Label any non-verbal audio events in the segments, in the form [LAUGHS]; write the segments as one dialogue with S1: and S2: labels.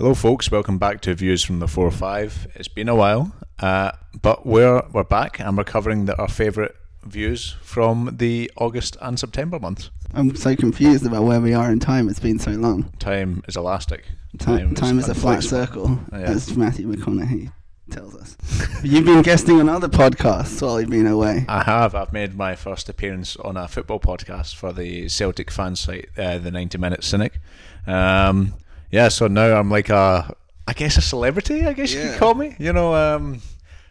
S1: Hello, folks. Welcome back to Views from the Four Five. It's been a while, uh, but we're we're back and we're covering the, our favourite views from the August and September months.
S2: I'm so confused about where we are in time. It's been so long.
S1: Time is elastic.
S2: Time, time is, a flat circle,
S1: Oh, yeah.
S2: as Matthew McConaughey tells us. You've been guesting on other podcasts while you've been away.
S1: I have. I've made my first appearance on a football podcast for the Celtic fan site, uh, the 90 Minute Cynic. Um, yeah, so now I'm like a, I guess a celebrity. I guess you
S2: Yeah.
S1: could call me. You know, um,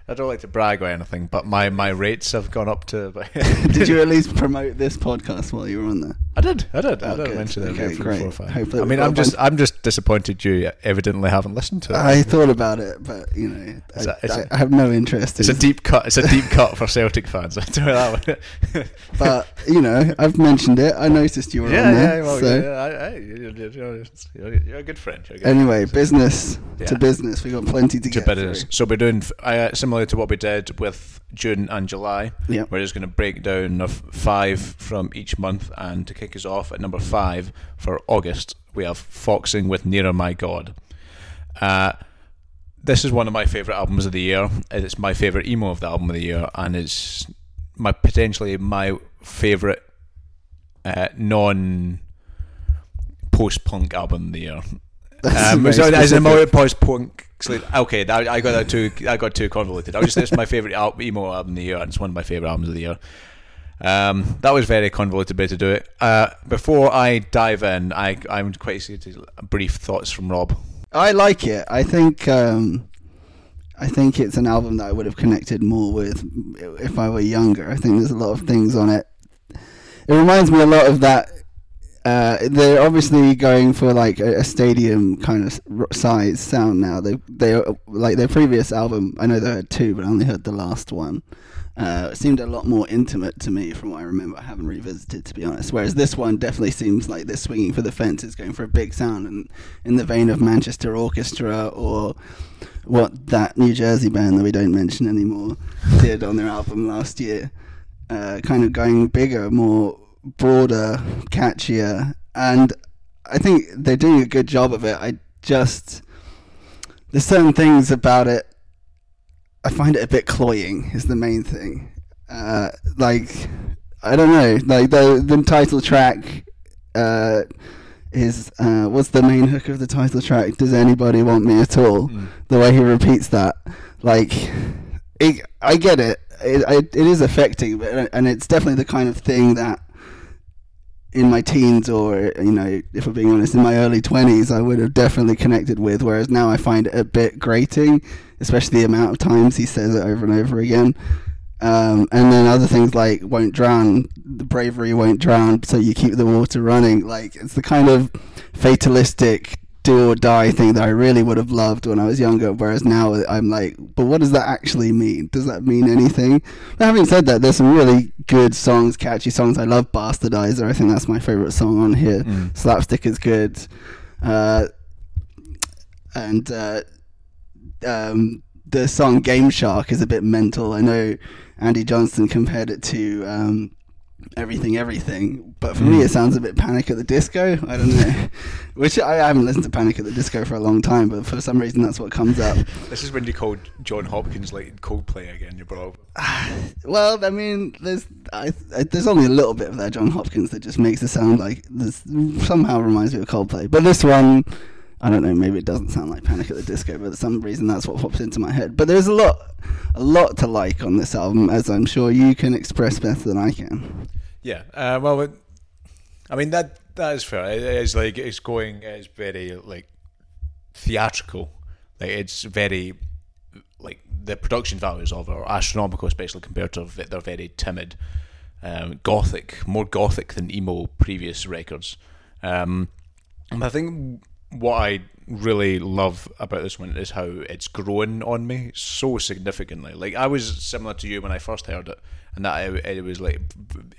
S1: I don't like to brag or anything, but my, my rates have gone up to. [LAUGHS]
S2: Did you at least promote this podcast while you were on there?
S1: I did. I did. I
S2: Oh,
S1: did mention it.
S2: Okay, great.
S1: four or five.
S2: Hopefully
S1: I mean, I'm just, I'm just disappointed you evidently haven't listened to it.
S2: I thought about it, but you know, I,
S1: a-
S2: I-
S1: a-
S2: I have no interest.
S1: it's a
S2: in
S1: deep cut. It's a deep cut for Celtic fans. I it that way. [LAUGHS]
S2: But you know, I've mentioned it. I noticed you were
S1: yeah,
S2: on there.
S1: yeah, well,
S2: so
S1: yeah, I, I, you're, you're, a good friend. You're a good
S2: anyway,
S1: friend.
S2: business
S1: Yeah.
S2: to business. We got plenty to
S1: to
S2: get
S1: business.
S2: through.
S1: So we're doing uh, similar to what we did with June and July.
S2: Yeah.
S1: We're just going to break down of five from each month, and to kick us off at number five for August, we have Foxing with Nearer My God. Uh, this is one of my favorite albums of the year. It's my favorite emo of the album of the year, and it's my potentially my favorite uh, non post punk album of the year.
S2: That's
S1: Um, so as a
S2: specific.
S1: more post punk. Okay, that, I got that too. I got too convoluted. I was just it's my favorite al- emo album of the year, and it's one of my favorite albums of the year. Um, that was very convoluted way to do it. Uh, before I dive in, I I'm quite excited. to- Brief thoughts from Rob.
S2: I like it. I think um, I think it's an album that I would have connected more with if I were younger. I think there's a lot of things on it. It reminds me a lot of that. Uh, they're obviously going for like a, a stadium kind of size sound now. They they like their previous album. I know they had two, but I only heard the last one. Uh, it seemed a lot more intimate to me from what I remember. I haven't revisited to be honest. Whereas this one definitely seems like they're swinging for the fences, going for a big sound, and in the vein of Manchester Orchestra or what that New Jersey band that we don't mention anymore did on their album last year. Uh, kind of going bigger, more broader, catchier, and I think they're doing a good job of it. I just there's certain things about it. I find it a bit cloying. Is the main thing. Uh, like I don't know, like the the title track. Uh, is uh, what's the main hook of the title track? Does anybody want me at all? The way he repeats that, like, it, I get it. It, I, it is affecting, but and it's definitely the kind of thing that in my teens or you know, if we're being honest, in my early twenties, I would have definitely connected with. Whereas now I find it a bit grating, especially the amount of times he says it over and over again. Um, and then other things like won't drown, the bravery won't drown, so you keep the water running. Like it's the kind of fatalistic do or die thing that I really would have loved when I was younger. Whereas now I'm like, but what does that actually mean? Does that mean [LAUGHS] anything? But having said that, there's some really good songs, catchy songs. I love Bastardizer. I think that's my favorite song on here.
S1: Mm.
S2: Slapstick is good. Uh, and uh, um, the song Game Shark is a bit mental. I know Andy Johnston compared it to um, Everything Everything, but for me
S1: Mm.
S2: it sounds a bit Panic at the Disco. I don't know. [LAUGHS] Which I haven't listened to Panic at the Disco for a long time, but for some reason that's what comes up.
S1: This is when you called Jon Hopkins like Coldplay again. You brought up. [SIGHS]
S2: Well, I mean, there's I, I, there's only a little bit of that Jon Hopkins that just makes it sound like this somehow reminds me of Coldplay. But this one, I don't know, maybe it doesn't sound like Panic at the Disco, but for some reason that's what pops into my head. But there's a lot, a lot to like on this album, as I'm sure you can express better than I can.
S1: Yeah. Uh, well, it, I mean that that is fair. It is like it's going. It's very like theatrical. Like it's very like the production values of it are astronomical, especially compared to their very timid, um, gothic, more gothic than emo previous records. Um, I think what I really love about this one is how it's grown on me so significantly. Like I was similar to you when I first heard it, and that it, it was like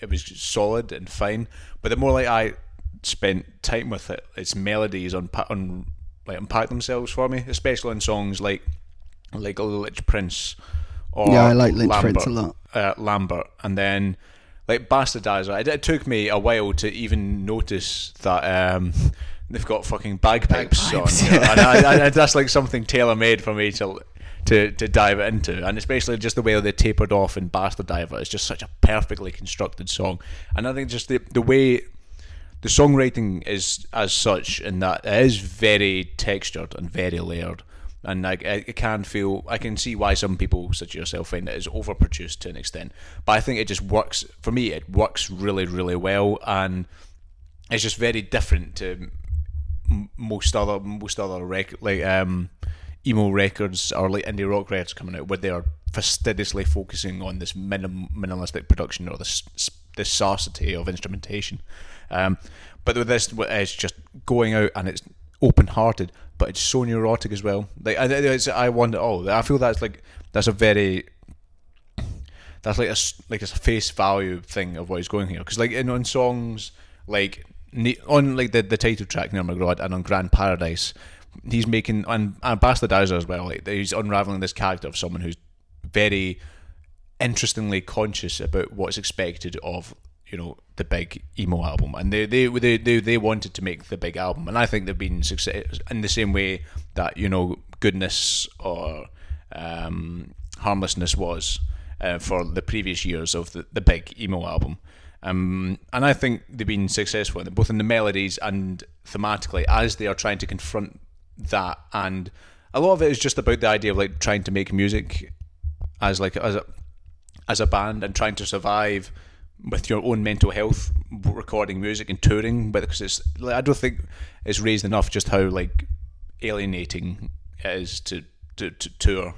S1: it was solid and fine. But the more like I spent time with it, its melodies unpa- un, like unpack themselves for me, especially in songs like like Lich Prince or
S2: Yeah, I like Lich
S1: Lambert,
S2: Prince a lot.
S1: Uh, Lambert, and then like Bastardizer. It, it took me a while to even notice that um, they've got fucking bagpipes,
S2: Bagpipes,
S1: on,
S2: yeah.
S1: and I, I, that's like something tailor made for me to to to dive into, and especially just the way they tapered off in Bastardizer. It's just such a perfectly constructed song, and I think just the the way the songwriting is as such in that it is very textured and very layered. And I, I can feel, I can see why some people, such as yourself, find it is overproduced to an extent. But I think it just works for me. It works really, really well, and it's just very different to most other most other rec- like um, emo records or like indie rock records coming out, where they are fastidiously focusing on this minim- minimalistic production or this this scarcity of instrumentation. Um, but with this, it's just going out and it's open hearted, but it's so neurotic as well. Like I, it's, I wonder. Oh, I feel that's like that's a very that's like a like a face value thing of what he's going here. Because like in on songs like on like the the title track Near God and on Grand Paradise, he's making and and Bastardizer as well. Like he's unraveling this character of someone who's very interestingly conscious about what's expected of you know the big emo album and they they they they, they wanted to make the big album and i think they've been success in the same way that you know goodness or um, harmlessness was uh, for the previous years of the, the big emo album um, and i think they've been successful both in the melodies and thematically as they are trying to confront that. And a lot of it is just about the idea of like trying to make music as like as a as a band and trying to survive with your own mental health recording music and touring but because it's like, I don't think it's raised enough just how like alienating it is to to, to tour.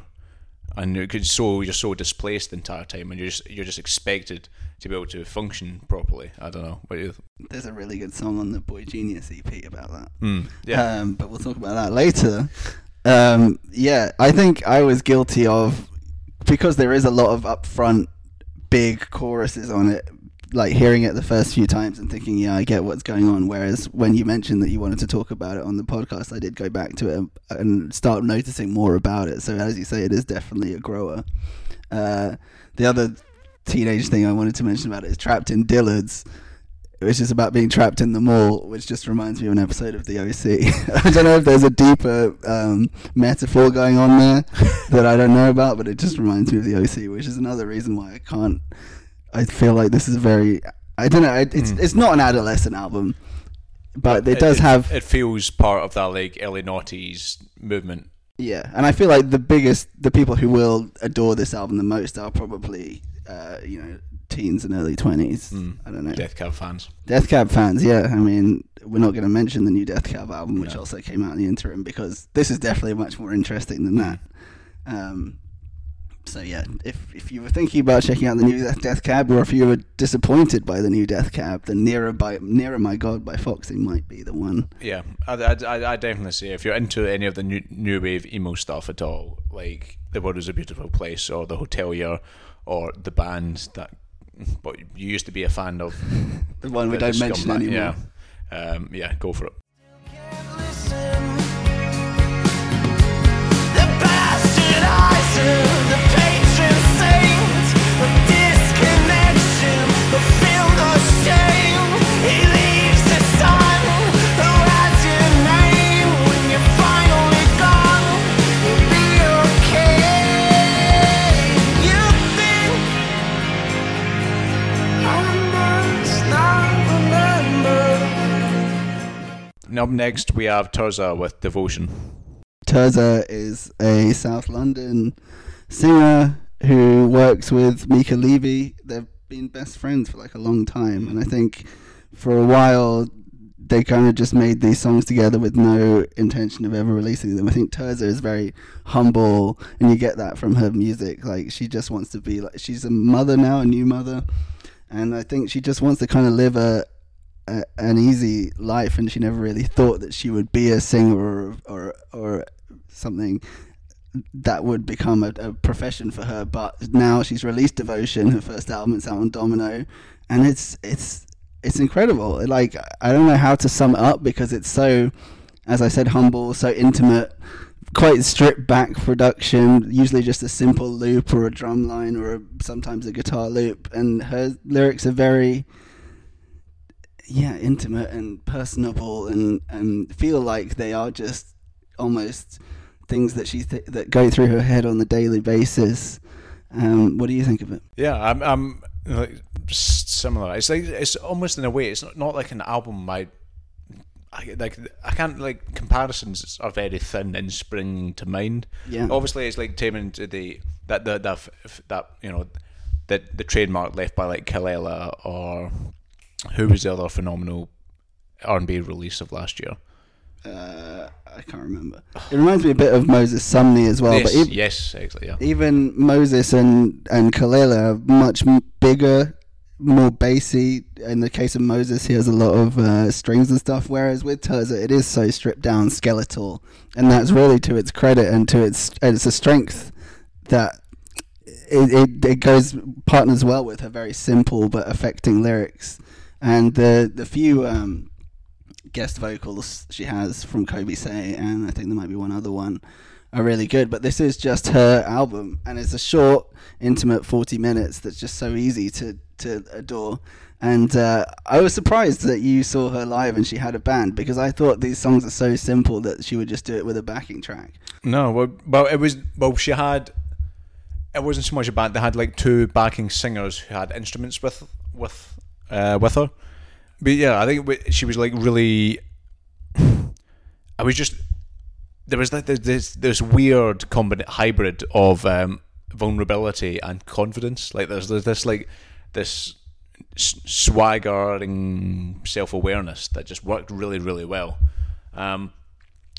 S1: And you're so you're so displaced the entire time and you're just you're just expected to be able to function properly I don't know what do you
S2: There's a really good song on the Boy Genius EP about that.
S1: hmm. yeah
S2: Um, but we'll talk about that later. Um, yeah, I think I was guilty of because there is a lot of upfront big choruses on it. Like hearing it the first few times and thinking, yeah, I get what's going on. Whereas when you mentioned that you wanted to talk about it on the podcast, I did go back to it and, and start noticing more about it. So as you say, it is definitely a grower. Uh, the other teenage thing I wanted to mention about it is Trapped in Dillard's, which is about being trapped in the mall, which just reminds me of an episode of The OC. [LAUGHS] I don't know if there's a deeper um, metaphor going on there that I don't know about, but it just reminds me of The OC, which is another reason why I can't. I feel like this is very. I don't know. It's
S1: Hmm.
S2: it's not an adolescent album, but it does have
S1: it feels part of that like early noughties movement
S2: Yeah, and I feel like the biggest, the people who will adore this album the most are probably, uh, you know, teens and early twenties.
S1: Mm.
S2: I don't know.
S1: Death Cab fans
S2: Death Cab fans, yeah. I mean, we're not going to mention the new Death Cab album, which
S1: No.
S2: also came out in the interim, because this is definitely much more interesting than that. Um, so yeah, if if you were thinking about checking out the new Death, Death Cab, or if you were disappointed by the new Death Cab, then Nearer by Nearer My God by Foxing might be the one.
S1: Yeah, I, I, I- I definitely say if you're into any of the new, new wave emo stuff at all, like The World Is a Beautiful Place or The Hotelier or the bands that what you used to be a fan of. [LAUGHS]
S2: The one we
S1: the- the
S2: don't mention
S1: Scumbag,
S2: anymore.
S1: Yeah, um, yeah, go for it.
S3: Can't listen. The bastardizer,
S1: up next we have Tirzah with Devotion.
S2: Tirzah is a South London singer who works with Mica Levi. They've been best friends for like a long time, and I think for a while they kind of just made these songs together with no intention of ever releasing them. I think Tirzah is very humble, and you get that from her music. Like she just wants to be like she's a mother now, a new mother, and I think she just wants to kind of live a an easy life, and she never really thought that she would be a singer or or or something that would become a, a profession for her. But now she's released Devotion, her first album. It's out on Domino, and it's it's it's incredible. Like I don't know how to sum it up because it's so, as I said, humble, so intimate. Quite stripped back production, usually just a simple loop or a drum line or a, sometimes a guitar loop, and her lyrics are very yeah, intimate and personable, and and feel like they are just almost things that she th- that go through her head on a daily basis. Um, what do you think of it?
S1: Yeah, I'm, I'm like similar. It's like it's almost in a way. It's not, not like an album. I, I like I can't like comparisons are very thin and springing to mind.
S2: Yeah.
S1: Obviously, it's like taming to the that the that that you know that the trademark left by like Kelela or who was the other phenomenal R and B release of last year.
S2: Uh, I can't remember. It reminds me a bit of Moses Sumney as well,
S1: yes,
S2: but
S1: yes, exactly. Yeah.
S2: even Moses and and Kelela are much bigger, more bassy. In the case of Moses, he has a lot of uh, strings and stuff. Whereas with Tirzah, it is so stripped down, skeletal, and that's really to its credit and to its and it's a strength that it, it it goes partners well with her very simple but affecting lyrics, and the the few. Um, guest vocals she has from Coby Sey, and I think there might be one other one, are really good. But this is just her album, and it's a short, intimate 40 minutes that's just so easy to, to adore. And uh, I was surprised that you saw her live and she had a band because I thought these songs are so simple that she would just do it with a backing track.
S1: No, well, well, it was well. She had. It wasn't so much a band. They had like two backing singers who had instruments with with uh, with her. But yeah, I think it she was like really. I was just there was like this this, weird combina- hybrid of um, vulnerability and confidence. Like there's, there's this like this swaggering self awareness that just worked really really well. Um,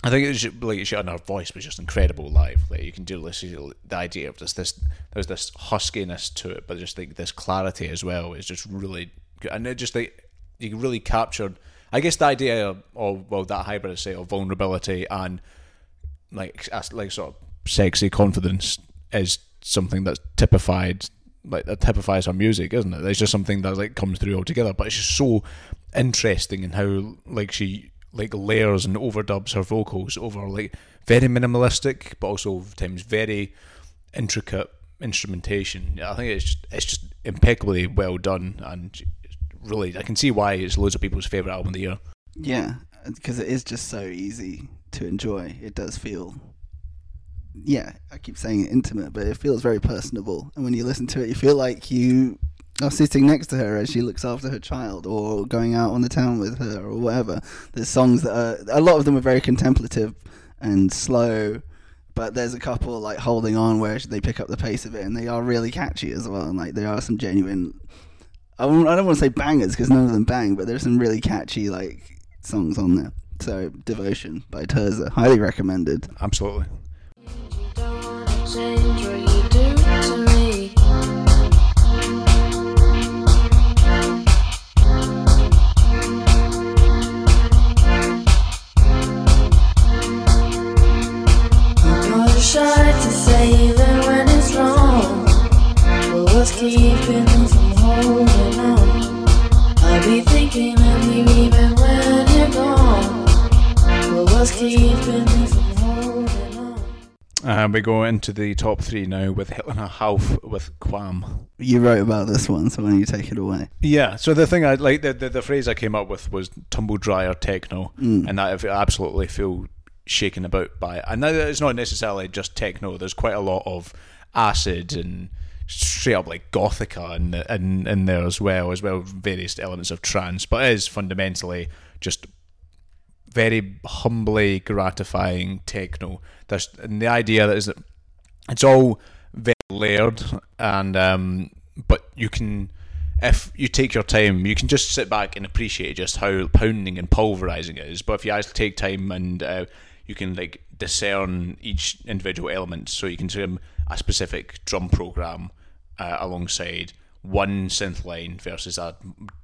S1: I think it's just, like she and her voice was just incredible live. Like you can do this, the idea of this, this there's this huskiness to it, but just like this clarity as well is just really. And it just like you really captured, I guess, the idea of, of well that hybrid say of vulnerability and like like sort of sexy confidence is something that's typified like that typifies her music, isn't it? It's just something that like comes through altogether. But it's just so interesting in how like she like layers and overdubs her vocals over like very minimalistic but also times very intricate instrumentation. I think it's just, it's just impeccably well done and really I can see why it's loads of people's favorite album of the year.
S2: Yeah, because it is just so easy to enjoy. It does feel, yeah, I keep saying it, intimate, but it feels very personable. And when you listen to it, you feel like you are sitting next to her as she looks after her child, or going out on the town with her, or whatever. There's songs that are a lot of them are very contemplative and slow. But there's a couple like holding on where they pick up the pace of it, and they are really catchy as well. And like there are some genuine I won't- I don't want to say bangers because none of them bang, but there's some really catchy like songs on there. So Devotion by Tirzah, highly recommended.
S1: Absolutely.
S4: You wanna change what you do to me. I'm not shy to say even when it's wrong. But what's keeping me from holding on? I'll be thinking of you even when you're gone. But what's keeping me from holding on?
S1: Uh, we go into the top three now with Helena Hauff with Qualm.
S2: You wrote about this one, so why don't you take it away?
S1: Yeah, so the thing I like the, the, the phrase I came up with was tumble dryer techno, and that I absolutely feel shaken about by it. And that it's not necessarily just techno. There's quite a lot of acid and straight up like gothica in, in in there as well, as well various elements of trance. But it is fundamentally just very humbly gratifying techno. There's and the idea that is that it's all very layered and um, but you can if you take your time you can just sit back and appreciate just how pounding and pulverizing it is but if you actually take time and uh, you can like discern each individual element. So you can do a specific drum program uh, alongside one synth line versus a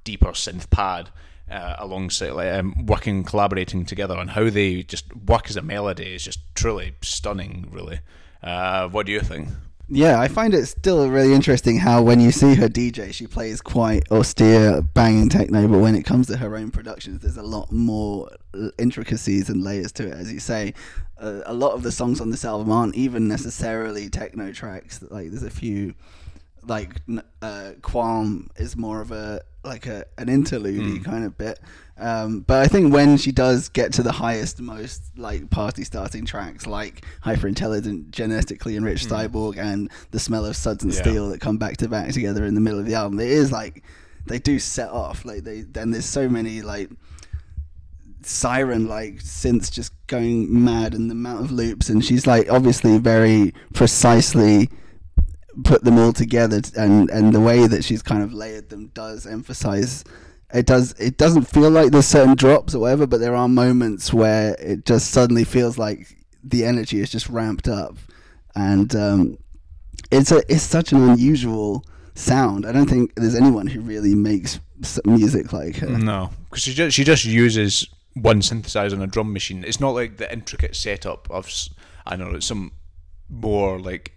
S1: deeper synth pad uh, alongside like um, working collaborating together. And how they just work as a melody is just truly stunning really. Uh, what do you think
S2: Yeah, I find it still really interesting how when you see her DJ, she plays quite austere, banging techno, but when it comes to her own productions, there's a lot more intricacies and layers to it. As you say, uh, a lot of the songs on this album aren't even necessarily techno tracks. Like there's a few like uh, Qualm is more of a like a an interlude kind of bit. Um, but I think when she does get to the highest, most like party starting tracks, like hyper intelligent, genetically enriched cyborg, and the smell of suds and
S1: Yeah.
S2: steel that come back to back together in the middle of the album, it is like they do set off. Like they then there's so many like siren like synths just going mad and the amount of loops and she's like obviously very precisely put them all together and and the way that she's kind of layered them does emphasize it does it doesn't feel like there's certain drops or whatever but there are moments where it just suddenly feels like the energy is just ramped up. And um it's a it's such an unusual sound. I don't think there's anyone who really makes music like her.
S1: No, because she just she just uses one synthesizer and a drum machine. It's not like the intricate setup of I don't know it's some more like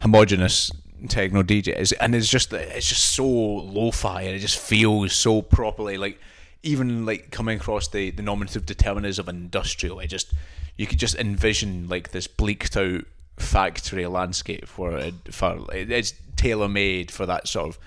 S1: homogenous techno DJs, and it's just it's just so lo-fi and it just feels so properly like even like coming across the the nominative determiners of industrial. It just you could just envision like this bleaked out factory landscape where it, for it's tailor made for that sort of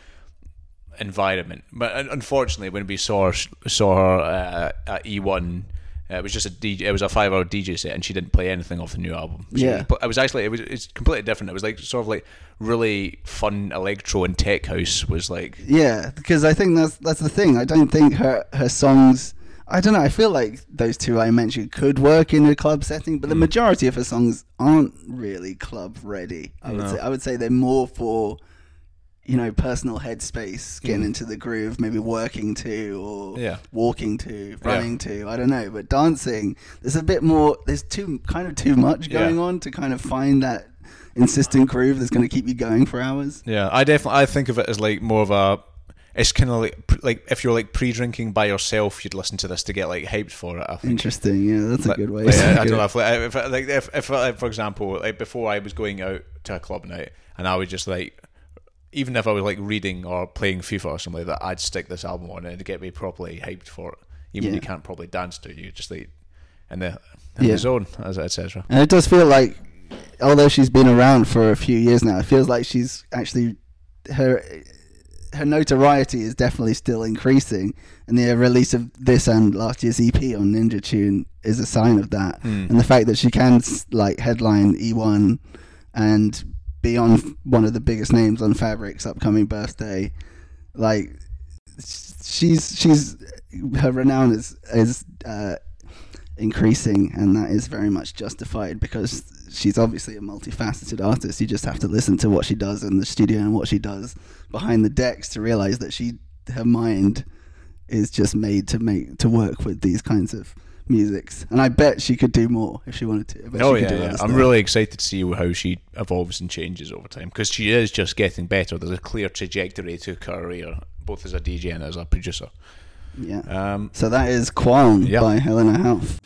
S1: environment. But unfortunately, when we saw saw her uh, at E1, uh, it was just a DJ, it was a five hour DJ set, and she didn't play anything off the new album. She-
S2: Yeah.
S1: but it was actually it was it's completely different. It was like sort of like really fun electro and tech house was like
S2: Yeah, because I think that's that's the thing. I don't think her her songs. I don't know. I feel like those two I mentioned could work in a club setting, but the majority of her songs aren't really club ready. I would
S1: No.
S2: say I would say they're more for you know personal headspace, getting mm. into the groove, maybe working to or
S1: Yeah.
S2: walking to, running to. I don't know, but dancing there's a bit more. There's too kind of too much
S1: Yeah.
S2: going on to kind of find that insistent groove that's going to keep you going for hours.
S1: yeah. I definitely I think of it as like more of a it's kind of like like if you're like pre-drinking by yourself, you'd listen to this to get like hyped for it. I think.
S2: Interesting. Yeah, that's a good way.
S1: like,
S2: to
S1: I, I don't know if, like, if like if, if like, for example, like before I was going out to a club night, and I would just like, even if I was like reading or playing FIFA or something like that, I'd stick this album on and to get me properly hyped for it. Even
S2: Yeah.
S1: you can't probably dance to it, you just like in the in
S2: Yeah.
S1: the zone, as etc.
S2: And it does feel like, although she's been around for a few years now, it feels like she's actually her her notoriety is definitely still increasing. And the release of this and last year's EP on Ninja Tune is a sign of that. Hmm. And the fact that she can like headline E1 and be on one of the biggest names on Fabric's upcoming birthday, like she's she's her renown is is uh, increasing, and that is very much justified because she's obviously a multifaceted artist. You just have to listen to what she does in the studio and what she does behind the decks to realize that she her mind is just made to make to work with these kinds of musics. And I bet she could do more if she wanted to.
S1: Oh
S2: she could
S1: yeah,
S2: do
S1: yeah. I'm really excited to see how she evolves and changes over time because she is just getting better. There's a clear trajectory to her career, both as a DJ and as a producer.
S2: yeah.
S1: Um,
S2: So that is Qualm by Helena Hauff.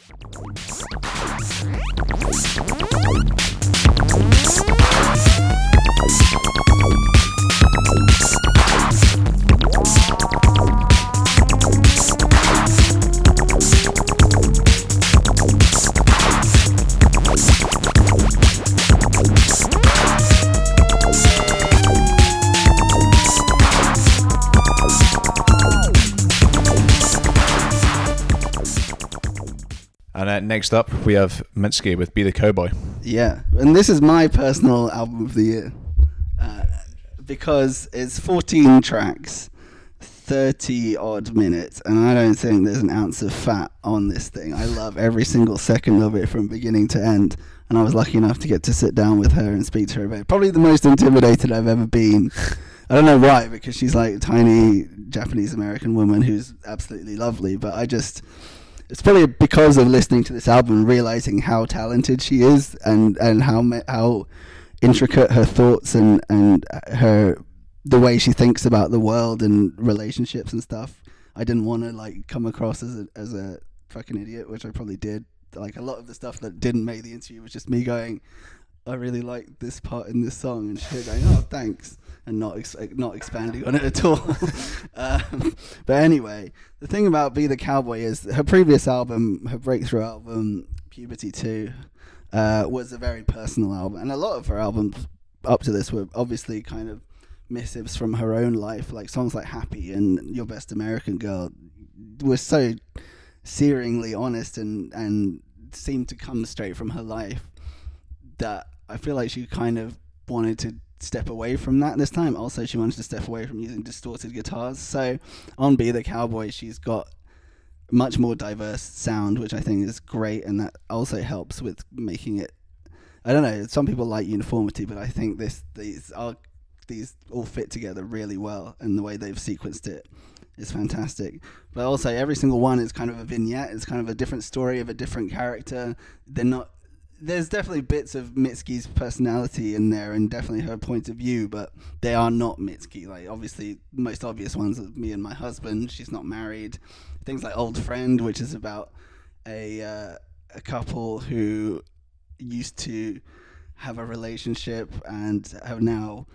S1: Next up we have Mitski with "Be the Cowboy."
S2: Yeah, and this is my personal album of the year uh, because it's 14 tracks, 30 odd minutes, and I don't think there's an ounce of fat on this thing. I love every single second of it from beginning to end, and I was lucky enough to get to sit down with her and speak to her about it. Probably the most intimidated I've ever been. I don't know why, because she's like a tiny Japanese American woman who's absolutely lovely, but I just it's probably because of listening to this album and realizing how talented she is and and how how intricate her thoughts and and her the way she thinks about the world and relationships and stuff. I didn't want to like come across as a as a fucking idiot, which I probably did. Like a lot of the stuff that didn't make the interview was just me going, I really like this part in this song, and she going, oh thanks, and not ex- not expanding on it at all. [LAUGHS] um, but anyway, the thing about Be the Cowboy is her previous album, her breakthrough album, Puberty Two, uh, was a very personal album, and a lot of her albums up to this were obviously kind of missives from her own life, like songs like "Happy" and "Your Best American Girl," were so searingly honest and and seemed to come straight from her life that I feel like she kind of wanted to step away from that this time. Also, she wanted to step away from using distorted guitars. So on "Be the Cowboy," she's got much more diverse sound, which I think is great, and that also helps with making it. I don't know. Some people like uniformity, but I think this these are these all fit together really well, and the way they've sequenced it is fantastic. But also, every single one is kind of a vignette. It's kind of a different story of a different character. They're not. There's definitely bits of Mitski's personality in there, and definitely her point of view, but they are not Mitski. Like obviously, the most obvious ones are me and my husband. She's not married. Things like Old Friend, which is about a uh, a couple who used to have a relationship and have now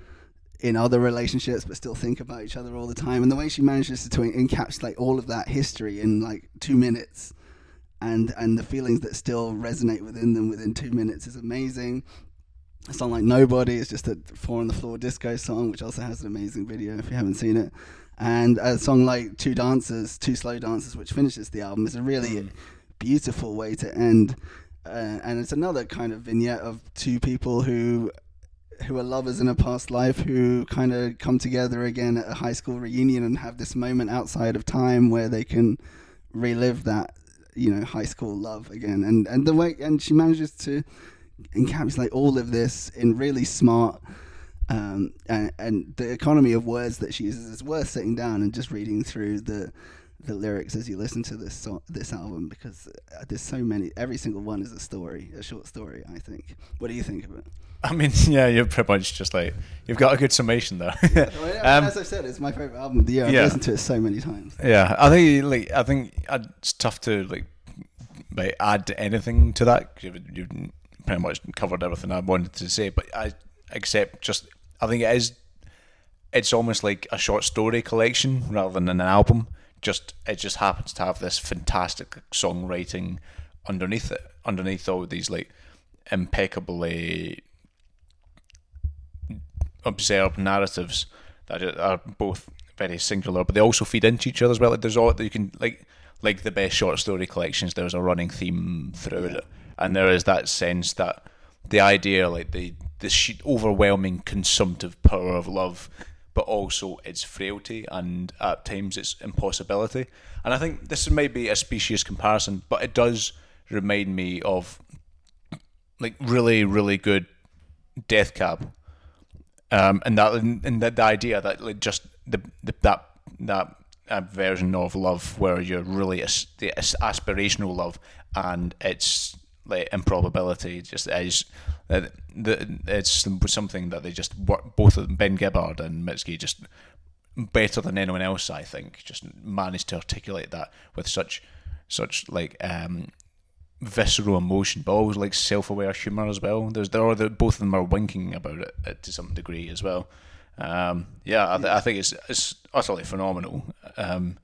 S2: in other relationships but still think about each other all the time and the way she manages to encapsulate all of that history in like two minutes and and the feelings that still resonate within them within two minutes is amazing. A song like nobody is just a four on the floor disco song which also has an amazing video if you haven't seen it. And a song like two dancers two slow dancers which finishes the album is a really beautiful way to end uh, and it's another kind of vignette of two people who who are lovers in a past life who kind of come together again at a high school reunion and have this moment outside of time where they can relive that you know high school love again. And and the way and she manages to encapsulate all of this in really smart um, and, and the economy of words that she uses is worth sitting down and just reading through the the lyrics as you listen to this so- this album because uh, there's so many every single one is a story a short story I think. What do you think of it [LAUGHS]
S1: I mean, yeah, you're pretty much just like you've got a good summation there. [LAUGHS]
S2: Well, yeah,
S1: Um,
S2: as I said, it's my favorite album of the year. I've
S1: yeah.
S2: listened to it so many times.
S1: Yeah, I think like I think it's tough to like like add anything to that. You've, you've pretty much covered everything I wanted to say, but I except just I think it is. It's almost like a short story collection rather than an album. Just it just happens to have this fantastic songwriting underneath it, underneath all these like impeccably observed narratives that are both very singular, but they also feed into each other as well. Like there's all that you can like like the best short story collections. There's a running theme through it, and there is that sense that the idea, like the the overwhelming consumptive power of love, but also its frailty and at times its impossibility. And I think this may be a specious comparison, but it does remind me of like really really good Death Cab um, and that and the, the idea that like just the, the that that uh, version of love where you're really as- aspirational love and it's like improbability just is uh, the, it's something that they just work both of them Ben Gibbard and Mitski just better than anyone else I think just managed to articulate that with such such like um visceral emotion, but always like self-aware humor as well. There's there are the, both of them are winking about it uh, to some degree as well. Um, yeah, I, th- I think it's it's utterly phenomenal. Um,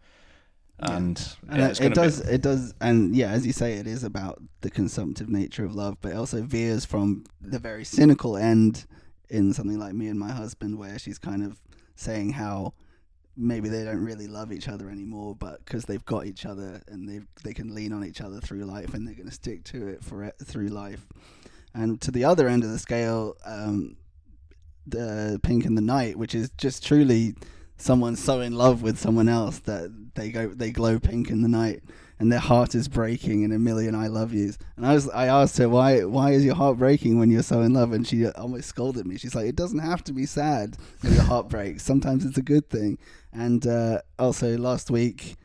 S1: and
S2: And
S1: yeah,
S2: it-
S1: it's
S2: it
S1: gonna
S2: does,
S1: Be,
S2: it does, and yeah, as you say, it is about the consumptive nature of love, but it also veers from the very cynical end in something like Me and My Husband, where she's kind of saying how maybe they don't really love each other anymore, but because they've got each other and they they can lean on each other through life, and they're going to stick to it for through life. And to the other end of the scale, um, the Pink in the Night, which is just truly someone so in love with someone else that they go they glow pink in the night and their heart is breaking in a million I love yous. And I was I asked her why why is your heart breaking when you're so in love and she almost scolded me. She's like it doesn't have to be sad when your heart breaks. Sometimes it's a good thing. And uh, also last week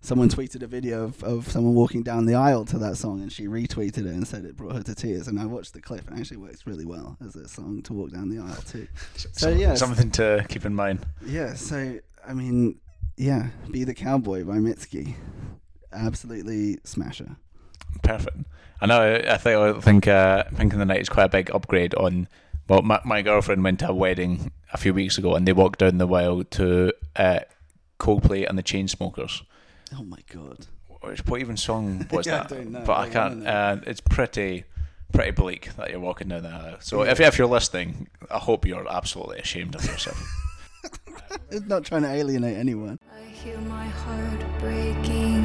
S2: someone tweeted a video of, of someone walking down the aisle to that song and she retweeted it and said it brought her to tears and I watched the clip and it actually works really well as a song to walk down the aisle to. [LAUGHS] So
S1: some-
S2: yeah,
S1: something to keep in mind.
S2: yeah, so I mean, yeah, "Be the Cowboy" by Mitski, absolutely smasher.
S1: Perfect. I know. I think I think uh, Pink in the Night is quite a big upgrade on. Well, my, my girlfriend went to a wedding a few weeks ago, and they walked down the aisle to uh, Coldplay and the Chainsmokers.
S2: Oh my god!
S1: Which what even song [LAUGHS] was
S2: Yeah, I
S1: that?
S2: don't know.
S1: But I
S2: I
S1: can't.
S2: wanna
S1: Uh, it's pretty, pretty bleak that you're walking down the aisle. So if if you're listening, I hope you're absolutely ashamed of yourself.
S2: It's [LAUGHS] not trying to alienate anyone.
S4: I hear my heart breaking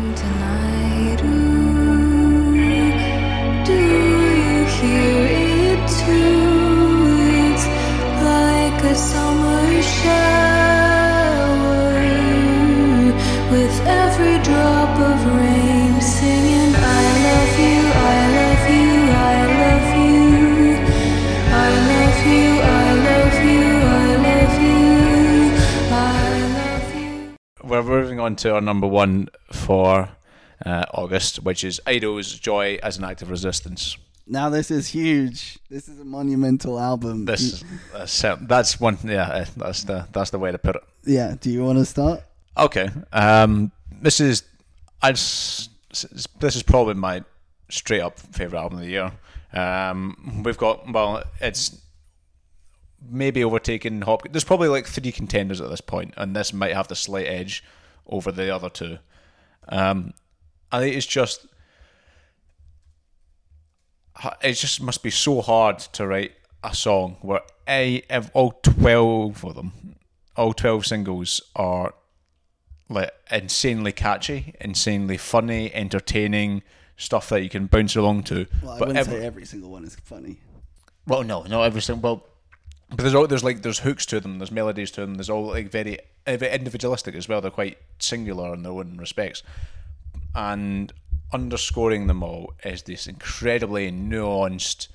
S1: We're moving on to our number one for uh, August, which is Idles' Joy as an Act of Resistance.
S2: Now this is huge. This is a monumental album.
S1: This that's, uh, that's one. Yeah, uh, that's the that's the way to put it.
S2: yeah. Do you want to start?
S1: Okay. Um, this is I just, this is probably my straight up favorite album of the year. Um, we've got well, it's maybe overtaken. There's probably like three contenders at this point, and this might have the slight edge over the other two. Um, I think it's just it just must be so hard to write a song where a ev- all twelve of them, all twelve singles are like insanely catchy, insanely funny, entertaining stuff that you can bounce along to.
S2: Well, I
S1: but
S2: wouldn't
S1: every,
S2: say every single one is funny.
S1: well, no, not every single. Well, but there's all, there's like there's hooks to them, there's melodies to them, there's all like very, uh, very individualistic as well. They're quite singular in their own respects, and underscoring them all is this incredibly nuanced,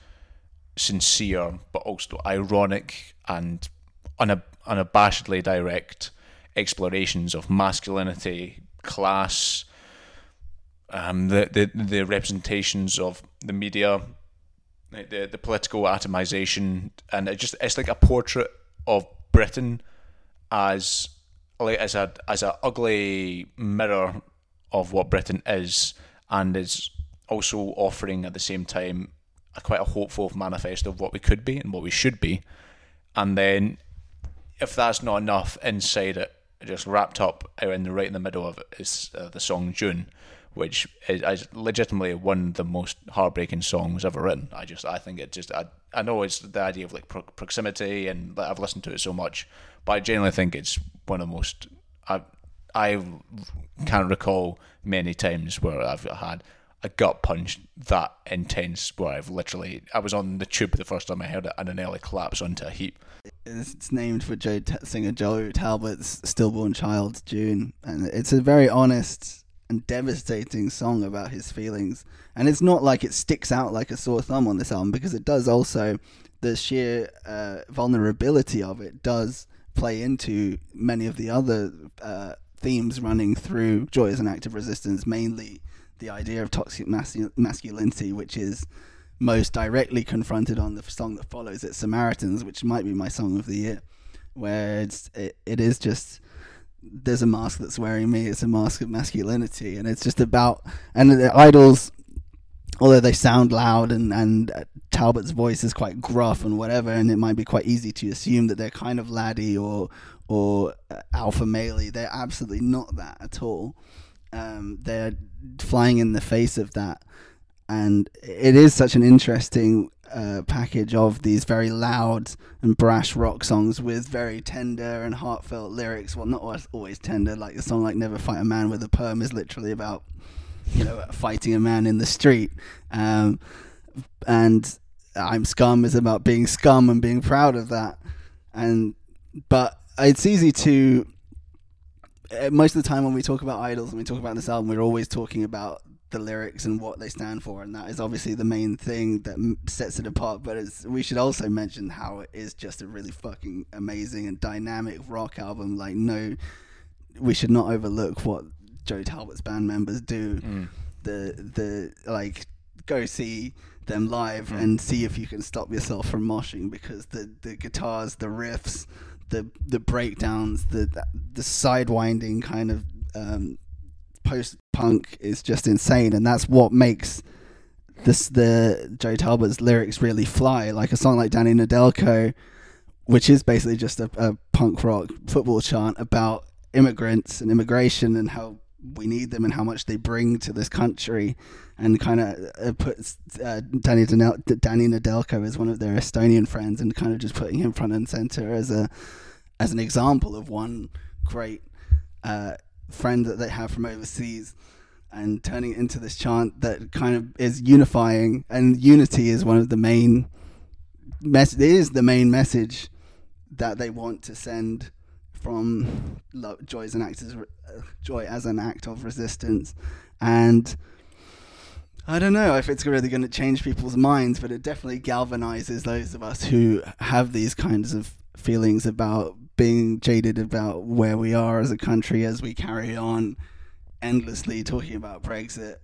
S1: sincere, but also ironic and unab- unabashedly direct explorations of masculinity, class, um, the, the the representations of the media, the the political atomization, and it just it's like a portrait of Britain as like as a as a ugly mirror of what Britain is, and is also offering at the same time a quite a hopeful manifesto of what we could be and what we should be, and then if that's not enough, inside it, just wrapped up in the right in the middle of it is uh, the song June, which is, is legitimately one of the most heartbreaking songs ever written. I just I think it just I, I know it's the idea of like pro- proximity and like, I've listened to it so much, but I genuinely think it's one of the most I I can't recall many times where I've had a gut punch that intense where I've literally I was on the tube the first time I heard it and I nearly collapsed onto a heap.
S2: It's named for Joe Ta- singer Joe Talbot's stillborn child June, and it's a very honest and devastating song about his feelings. And it's not like it sticks out like a sore thumb on this album because it does also the sheer uh, vulnerability of it does play into many of the other uh, themes running through Joy as an Act of Resistance, mainly the idea of toxic mascu- masculinity, which is most directly confronted on the song that follows it, Samaritans, which might be my song of the year, where it's it, it is just there's a mask that's wearing me. It's a mask of masculinity, and it's just about and the Idles. Although they sound loud and and uh, Talbot's voice is quite gruff and whatever, and it might be quite easy to assume that they're kind of laddie or or uh, alpha male. They're absolutely not that at all. Um, they're flying in the face of that and it is such an interesting uh, package of these very loud and brash rock songs with very tender and heartfelt lyrics. Well, not always, always tender. Like the song like "Never Fight a Man with a Perm" is literally about you know fighting a man in the street, um, and "I'm Scum" is about being scum and being proud of that. And but it's easy to uh, most of the time when we talk about Idles and we talk about this album, we're always talking about the lyrics and what they stand for, and that is obviously the main thing that sets it apart. But it's, we should also mention how it is just a really fucking amazing and dynamic rock album. Like, no, we should not overlook what Joe Talbot's band members do. The the like go see them live and see if you can stop yourself from moshing because the the guitars, the riffs, the the breakdowns, the the sidewinding kind of um, post punk is just insane, and that's what makes this the Joe Talbot's lyrics really fly. Like a song like Danny Nedelko, which is basically just a, a punk rock football chant about immigrants and immigration and how we need them and how much they bring to this country, and kind of uh, puts uh, Danny Danel- Danny Nedelko as one of their Estonian friends, and kind of just putting him front and center as a as an example of one great uh, friend that they have from overseas and turning it into this chant that kind of is unifying and unity is one of the main mess is the main message that they want to send from lo- joy as an act as, uh, joy as an act of resistance. And I don't know if it's really going to change people's minds, but it definitely galvanizes those of us who have these kinds of feelings about being jaded about where we are as a country as we carry on endlessly talking about Brexit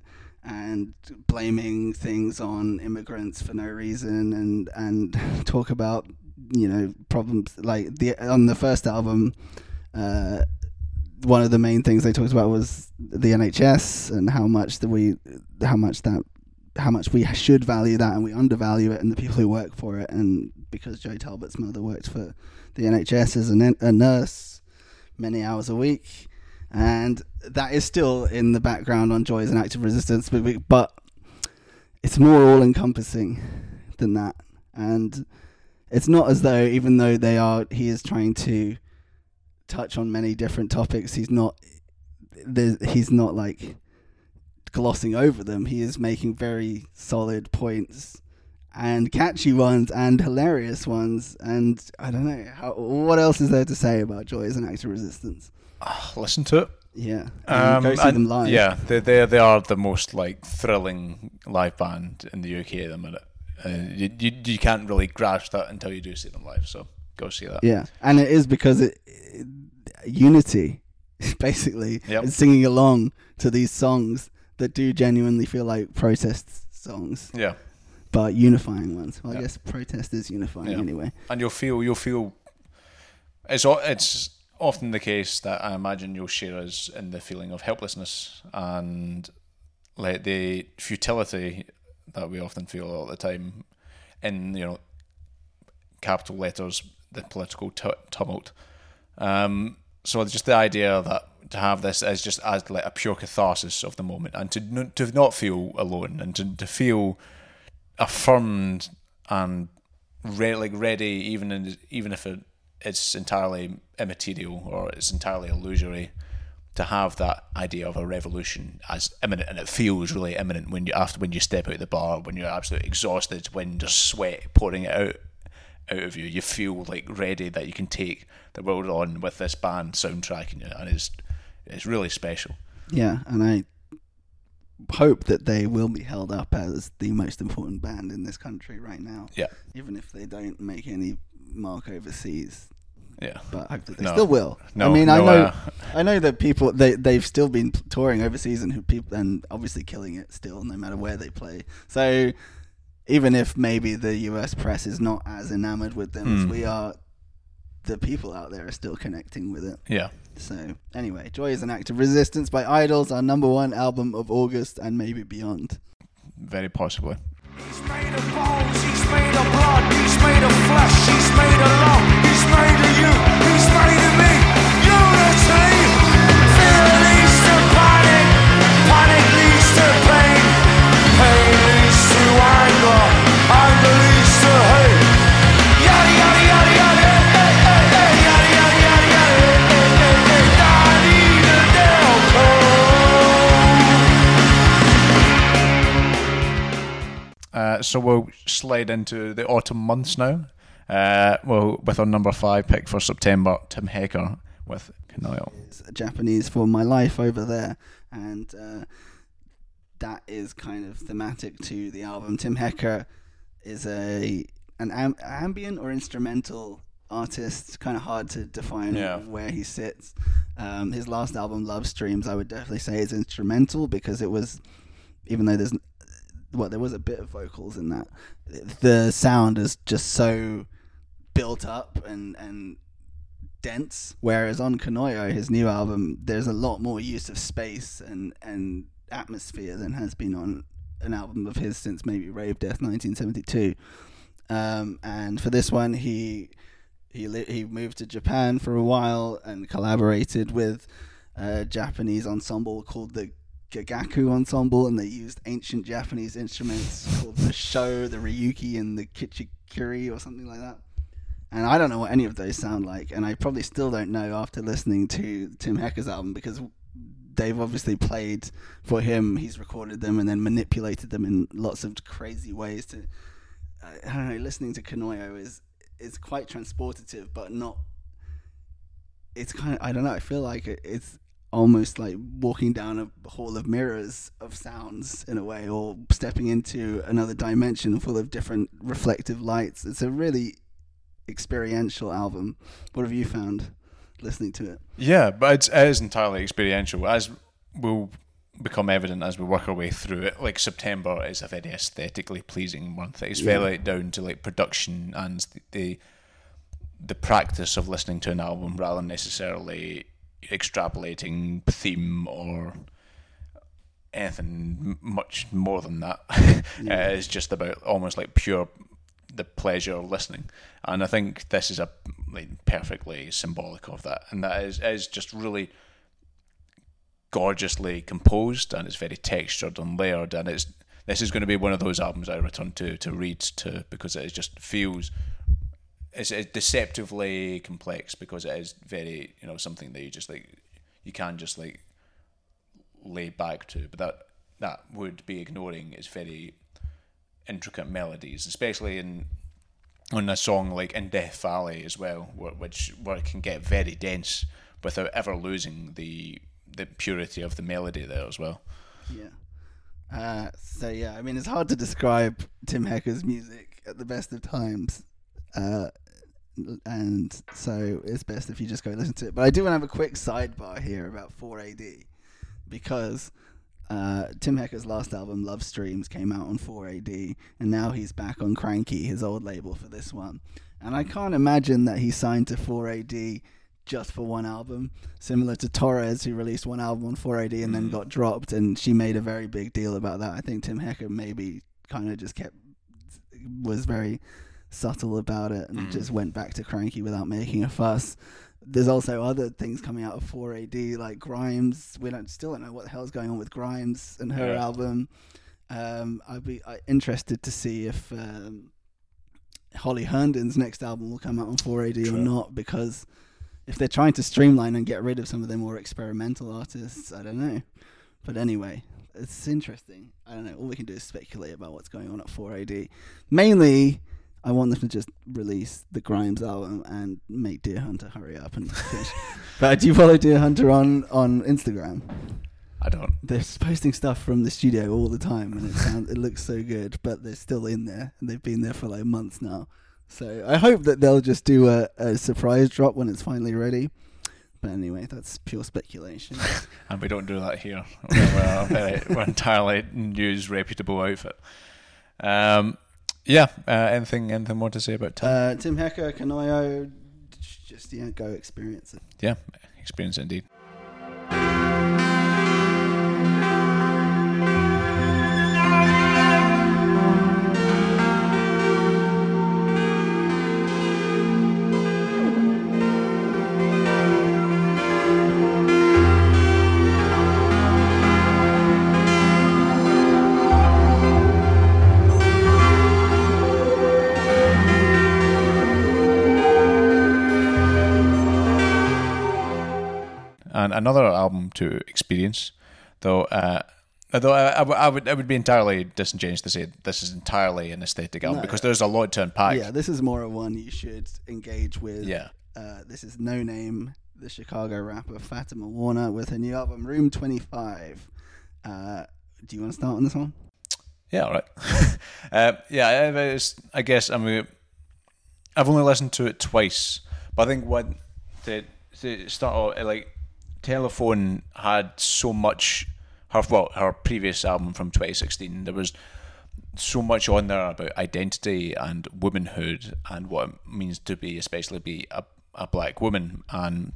S2: and blaming things on immigrants for no reason and and talk about you know problems like the on the first album uh one of the main things they talked about was the NHS and how much that we how much that how much we should value that and we undervalue it and the people who work for it. And because Joe Talbot's mother worked for the NHS as a, nurse many hours a week and that is still in the background on Joy as an Act of Resistance but, but it's more all encompassing than that. And it's not as though even though they are he is trying to touch on many different topics he's not he's not like glossing over them he is making very solid points and catchy ones and hilarious ones and i don't know how, what else is there to say about joy as an act of resistance
S1: Listen to it.
S2: yeah and go see
S1: Um,
S2: them live
S1: Yeah, they they they are the most like thrilling live band in the UK at the minute. Uh, you, you you can't really grasp that until you do see them live. So go see that.
S2: Yeah, and it is because it, it unity, [LAUGHS] basically,
S1: Yep.
S2: and singing along to these songs that do genuinely feel like protest songs,
S1: Yeah,
S2: but unifying ones. Well, I guess protest is unifying anyway.
S1: and you'll feel you'll feel. It's it's often the case that I imagine you'll share us in the feeling of helplessness and like the futility that we often feel all the time in you know capital letters the political tu tumult. Um, so just the idea that to have this as just as like a pure catharsis of the moment and to n- to not feel alone and to, to feel affirmed and re- like ready even in, even if it, it's entirely immaterial or it's entirely illusory to have that idea of a revolution as imminent and it feels really imminent when you after when you step out the bar when you're absolutely exhausted when there's sweat pouring it out out of you you feel like ready that you can take the world on with this band soundtracking you and it's it's really special
S2: Yeah, and I hope that they will be held up as the most important band in this country right now,
S1: yeah
S2: even if they don't make any mark overseas.
S1: yeah
S2: But I hope that they
S1: No.
S2: still will.
S1: No,
S2: I mean, I know,
S1: uh,
S2: I know that people they they've still been touring overseas and who people and obviously killing it still, no matter where they play. So even if maybe the U.S. press is not as enamored with them as
S1: Hmm.
S2: we are, the people out there are still connecting with it.
S1: yeah
S2: So anyway, Joy is an Act of Resistance by Idles, our number one album of August and maybe beyond.
S1: very possibly
S3: He's made of bones, he's made of blood, he's made of flesh, he's made of love, he's made of
S1: so we'll slide into the autumn months now. Uh, well, with our number five pick for September, Tim Hecker with
S2: Konoyo. Japanese for my life over there, and uh, that is kind of thematic to the album. Tim Hecker is a an am- ambient or instrumental artist. Kind of hard to define
S1: Yeah.
S2: where he sits. Um, his last album, Love Streams, I would definitely say is instrumental because it was, even though there's well, there was a bit of vocals in that. The sound is just so built up and and dense. Whereas on Konoyo, his new album, there's a lot more use of space and and atmosphere than has been on an album of his since maybe Rave Death 1972. Um, and for this one, he he li- he moved to Japan for a while and collaborated with a Japanese ensemble called the Gagaku Ensemble, and they used ancient Japanese instruments called the Sho, the Ryuki, and the Kichikuri, or something like that. And I don't know what any of those sound like, and I probably still don't know after listening to Tim Hecker's album because they've obviously played for him. He's recorded them and then manipulated them in lots of crazy ways. To I don't know, listening to Konoyo is is quite transportative, but not. It's kind of I don't know. I feel like it, it's almost like walking down a hall of mirrors of sounds in a way, or stepping into another dimension full of different reflective lights. It's a really experiential album. What have you found listening to it?
S1: Yeah, but it's, it is entirely experiential. As will become evident as we work our way through it, like September is a very aesthetically pleasing month. It's very down to like production and the, the the practice of listening to an album rather than necessarily extrapolating theme or anything much more than that. [LAUGHS] Uh, it's just about almost like pure the pleasure of listening, and I think this is a like, perfectly symbolic of that, and that is is just really gorgeously composed and it's very textured and layered, and it's this is going to be one of those albums I return to to read to because it just feels it's, it's deceptively complex because it is very you know something that you just like you can't just like lay back to, but that that would be ignoring its very intricate melodies, especially in on a song like in Death Valley as well, which where it can get very dense without ever losing the the purity of the melody there as well.
S2: Yeah. Uh, so yeah, I mean, it's hard to describe Tim Hecker's music at the best of times, uh, and so it's best if you just go listen to it. But I do want to have a quick sidebar here about 4AD because uh, Tim Hecker's last album, Love Streams, came out on 4AD, and now he's back on Kranky, his old label, for this one. And I can't imagine that he signed to 4AD just for one album, similar to Torres, who released one album on 4AD and then got dropped, and she made a very big deal about that. I think Tim Hecker maybe kind of just kept was very subtle about it and just went back to Kranky without making a fuss. There's also other things coming out of 4AD like Grimes. We don't still don't know what the hell's going on with Grimes and her
S1: Yeah.
S2: album. Um, I'd be uh, interested to see if um, Holly Herndon's next album will come out on 4AD or not because if they're trying to streamline and get rid of some of the more experimental artists, I don't know. But anyway, it's interesting. I don't know. All we can do is speculate about what's going on at 4AD. Mainly, I want them to just release the Grimes album and make Deerhunter hurry up and finish. [LAUGHS] but do you follow Deerhunter on, on Instagram?
S1: I don't.
S2: They're posting stuff from the studio all the time, and it sounds it looks so good. But they're still in there, and they've been there for like months now. So I hope that they'll just do a, a surprise drop when it's finally ready. But anyway, that's pure speculation. [LAUGHS]
S1: And we don't do that here. We're, we're, we're entirely news reputable outfit. Um, yeah. Uh, anything anything more to say about Tim?
S2: uh, Tim Hecker, Konoyo, just yeah, go experience it.
S1: yeah, experience indeed. Another album to experience. Though, uh, although I, I, would- I would, I would be entirely disingenuous to say this is entirely an aesthetic album
S2: No.
S1: because there's a lot to unpack.
S2: Yeah, this is more a one you should engage with.
S1: Yeah.
S2: Uh, this is Noname, the Chicago rapper Fatima Warner with her new album Room 25. Uh, do you want to start on this one?
S1: Yeah, all right. [LAUGHS] uh, yeah, I guess I mean I've only listened to it twice, but I think what to, to start off like Telephone had so much her well her previous album from 2016. There was so much on there about identity and womanhood and what it means to be, especially be a, a black woman, and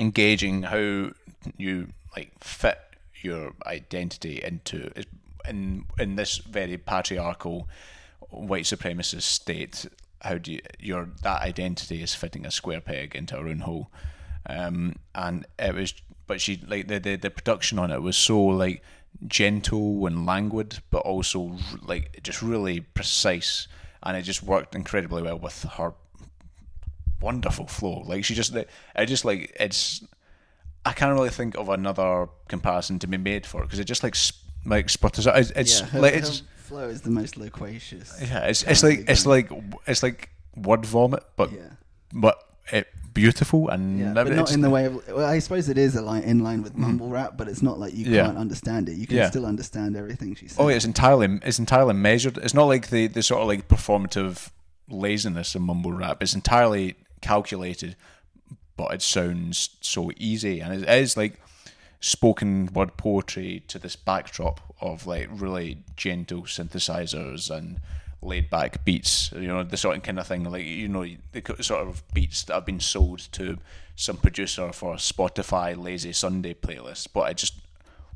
S1: engaging how you like fit your identity into in in this very patriarchal white supremacist state. How do you, your that identity is fitting a square peg into a round hole? Um, and it was but she like the, the the production on it was so like gentle and languid but also like just really precise and it just worked incredibly well with her wonderful flow. Like she just, I just like it's. I can't really think of another comparison to be made for it because it just like sp- like sputters out. It's, it's
S2: yeah, her,
S1: like it's
S2: flow is the most loquacious.
S1: yeah, it's it's like it's like it's like word vomit, but
S2: Yeah.
S1: but it beautiful and
S2: Yeah, but not in the way of. Well, I suppose it is a line in line with mumble rap, but it's not like you
S1: Mm. Yeah.
S2: can't understand it. You can
S1: Yeah.
S2: still understand everything she says.
S1: Oh, it's entirely it's entirely measured. It's not like the, the sort of like performative laziness of mumble rap. It's entirely calculated, but it sounds so easy, and it is like spoken word poetry to this backdrop of like really gentle synthesizers and laid back beats. You know the sort of kind of thing like you know the sort of beats that have been sold to some producer for Spotify lazy Sunday playlist, but it just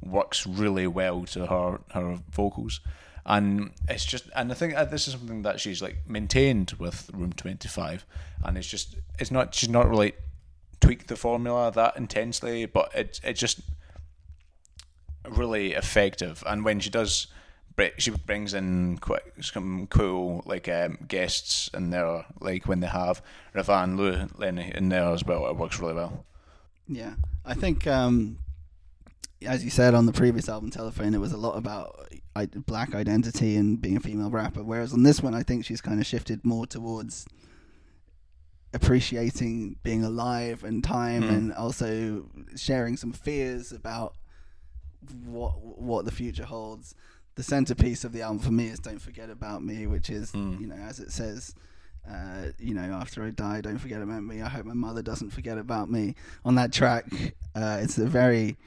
S1: works really well to her her vocals and it's just and I think uh, this is something that she's like maintained with Room 25 and it's just it's not she's not really tweaked the formula that intensely but it it just really effective and when she does she brings in quite some cool like um, guests in there like when they have Ravan Lou Lenny in there as well it works really well
S2: Yeah, I think, um, as you said on the previous album, Telephone, it was a lot about I- black identity and being a female rapper. Whereas on this one, I think she's kind of shifted more towards appreciating being alive and time,
S1: Mm.
S2: and also sharing some fears about what what the future holds. The centerpiece of the album for me is "Don't Forget About Me," which is
S1: Mm.
S2: you know as it says. Uh, you know, after I die, don't forget about me. I hope my mother doesn't forget about me. On that track, uh, it's a very,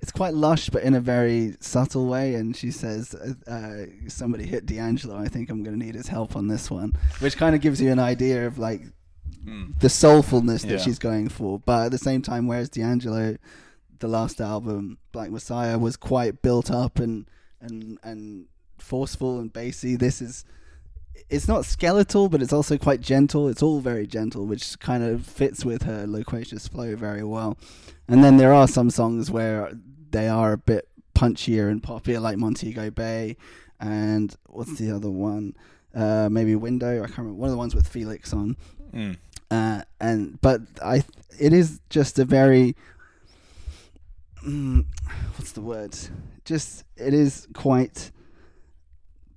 S2: it's quite lush, but in a very subtle way. And she says, uh, uh, "Somebody hit D'Angelo. I think I'm going to need his help on this one," which kind of gives you an idea of like
S1: Mm.
S2: the soulfulness that
S1: Yeah.
S2: she's going for. But at the same time, whereas D'Angelo, the last album, Black Messiah, was quite built up and and and forceful and bassy. This is it's not skeletal, but it's also quite gentle. It's all very gentle, which kind of fits with her loquacious flow very well. And then there are some songs where they are a bit punchier and poppier, like Montego Bay, and what's the other one? Uh, maybe Window. I can't remember. One of the ones with Phoelix on
S1: Mm.
S2: uh, and but I it is just a very mm, what's the word? Just it is quite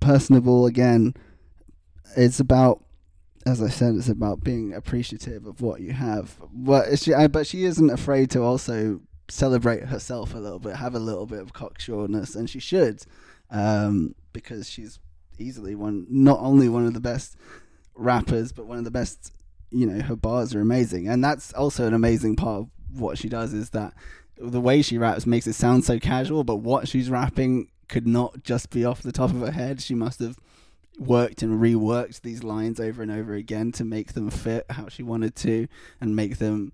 S2: personable again. It's about as I said, it's about being appreciative of what you have. But she, but she isn't afraid to also celebrate herself a little bit, have a little bit of cocksureness, and she should, um, because she's easily one, not only one of the best rappers, but one of the best. You know, her bars are amazing, and that's also an amazing part of what she does. Is that the way she raps makes it sound so casual, but what she's rapping could not just be off the top of her head. She must have worked and reworked these lines over and over again to make them fit how she wanted to and make them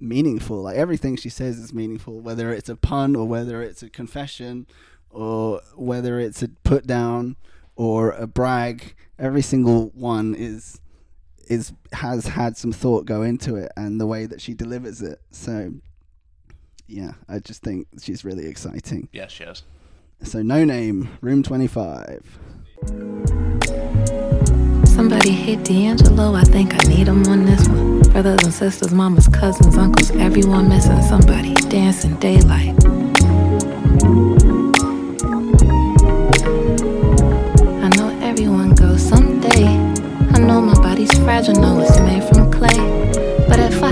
S2: meaningful. Like everything she says is meaningful, whether it's a pun or whether it's a confession or whether it's a put down or a brag. Every single one is is has had some thought go into it and the way that she delivers it. So yeah, I just think she's really exciting.
S1: yes she
S2: is. So Noname, room twenty five.
S4: Somebody hit D'Angelo, I think I need him on this one. Brothers and sisters, mamas, cousins, uncles, everyone missing somebody. Dancing daylight. I know everyone goes someday. I know my body's fragile, know it's made from clay. But if I have to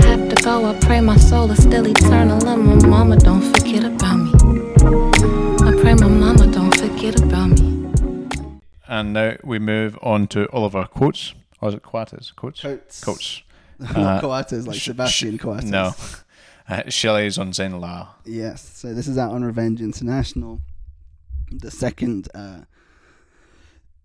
S4: go, I pray my soul is still eternal. And my mama don't forget about me. I pray my mama don't forget about me.
S1: And now we move on to Oliver Quotes. Or is it Quates? Quotes?
S2: Coates.
S1: Quotes. [LAUGHS]
S2: Not Coates, like
S1: sh-
S2: Sebastian
S1: sh-
S2: Coates.
S1: No. Uh, Shelley's on Zenla.
S2: Yes. So this is out on Revenge International. The second uh,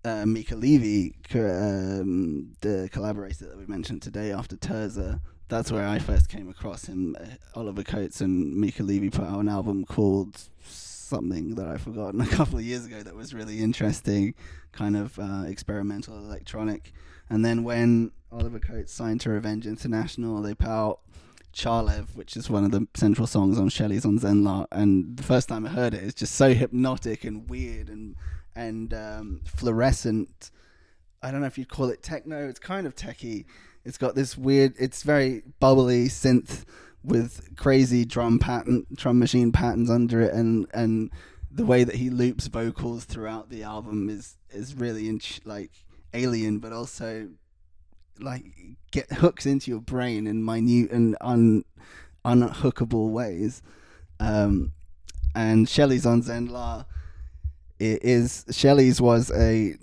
S2: uh, Mica Levi, um, the collaborator that we mentioned today after Tirzah. That's where I first came across him. Uh, Oliver Coates and Mica Levi put out an album called something that I've forgotten [LAUGHS] a couple of years ago that was really interesting, kind of uh, experimental electronic. And then when Oliver Coates signed to Revenge International, they put out Charlev, which is one of the central songs on Shelley's on Zenla. And the first time I heard it, it's just so hypnotic and weird and and um, fluorescent I don't know if you'd call it techno. It's kind of techie. It's got this weird. It's very bubbly synth with crazy drum pattern, drum machine patterns under it, and and the way that he loops vocals throughout the album is is really in, like alien, but also like get hooks into your brain in minute and un unhookable ways. Um, and Shelley's on Zenla. It is Shelley's was a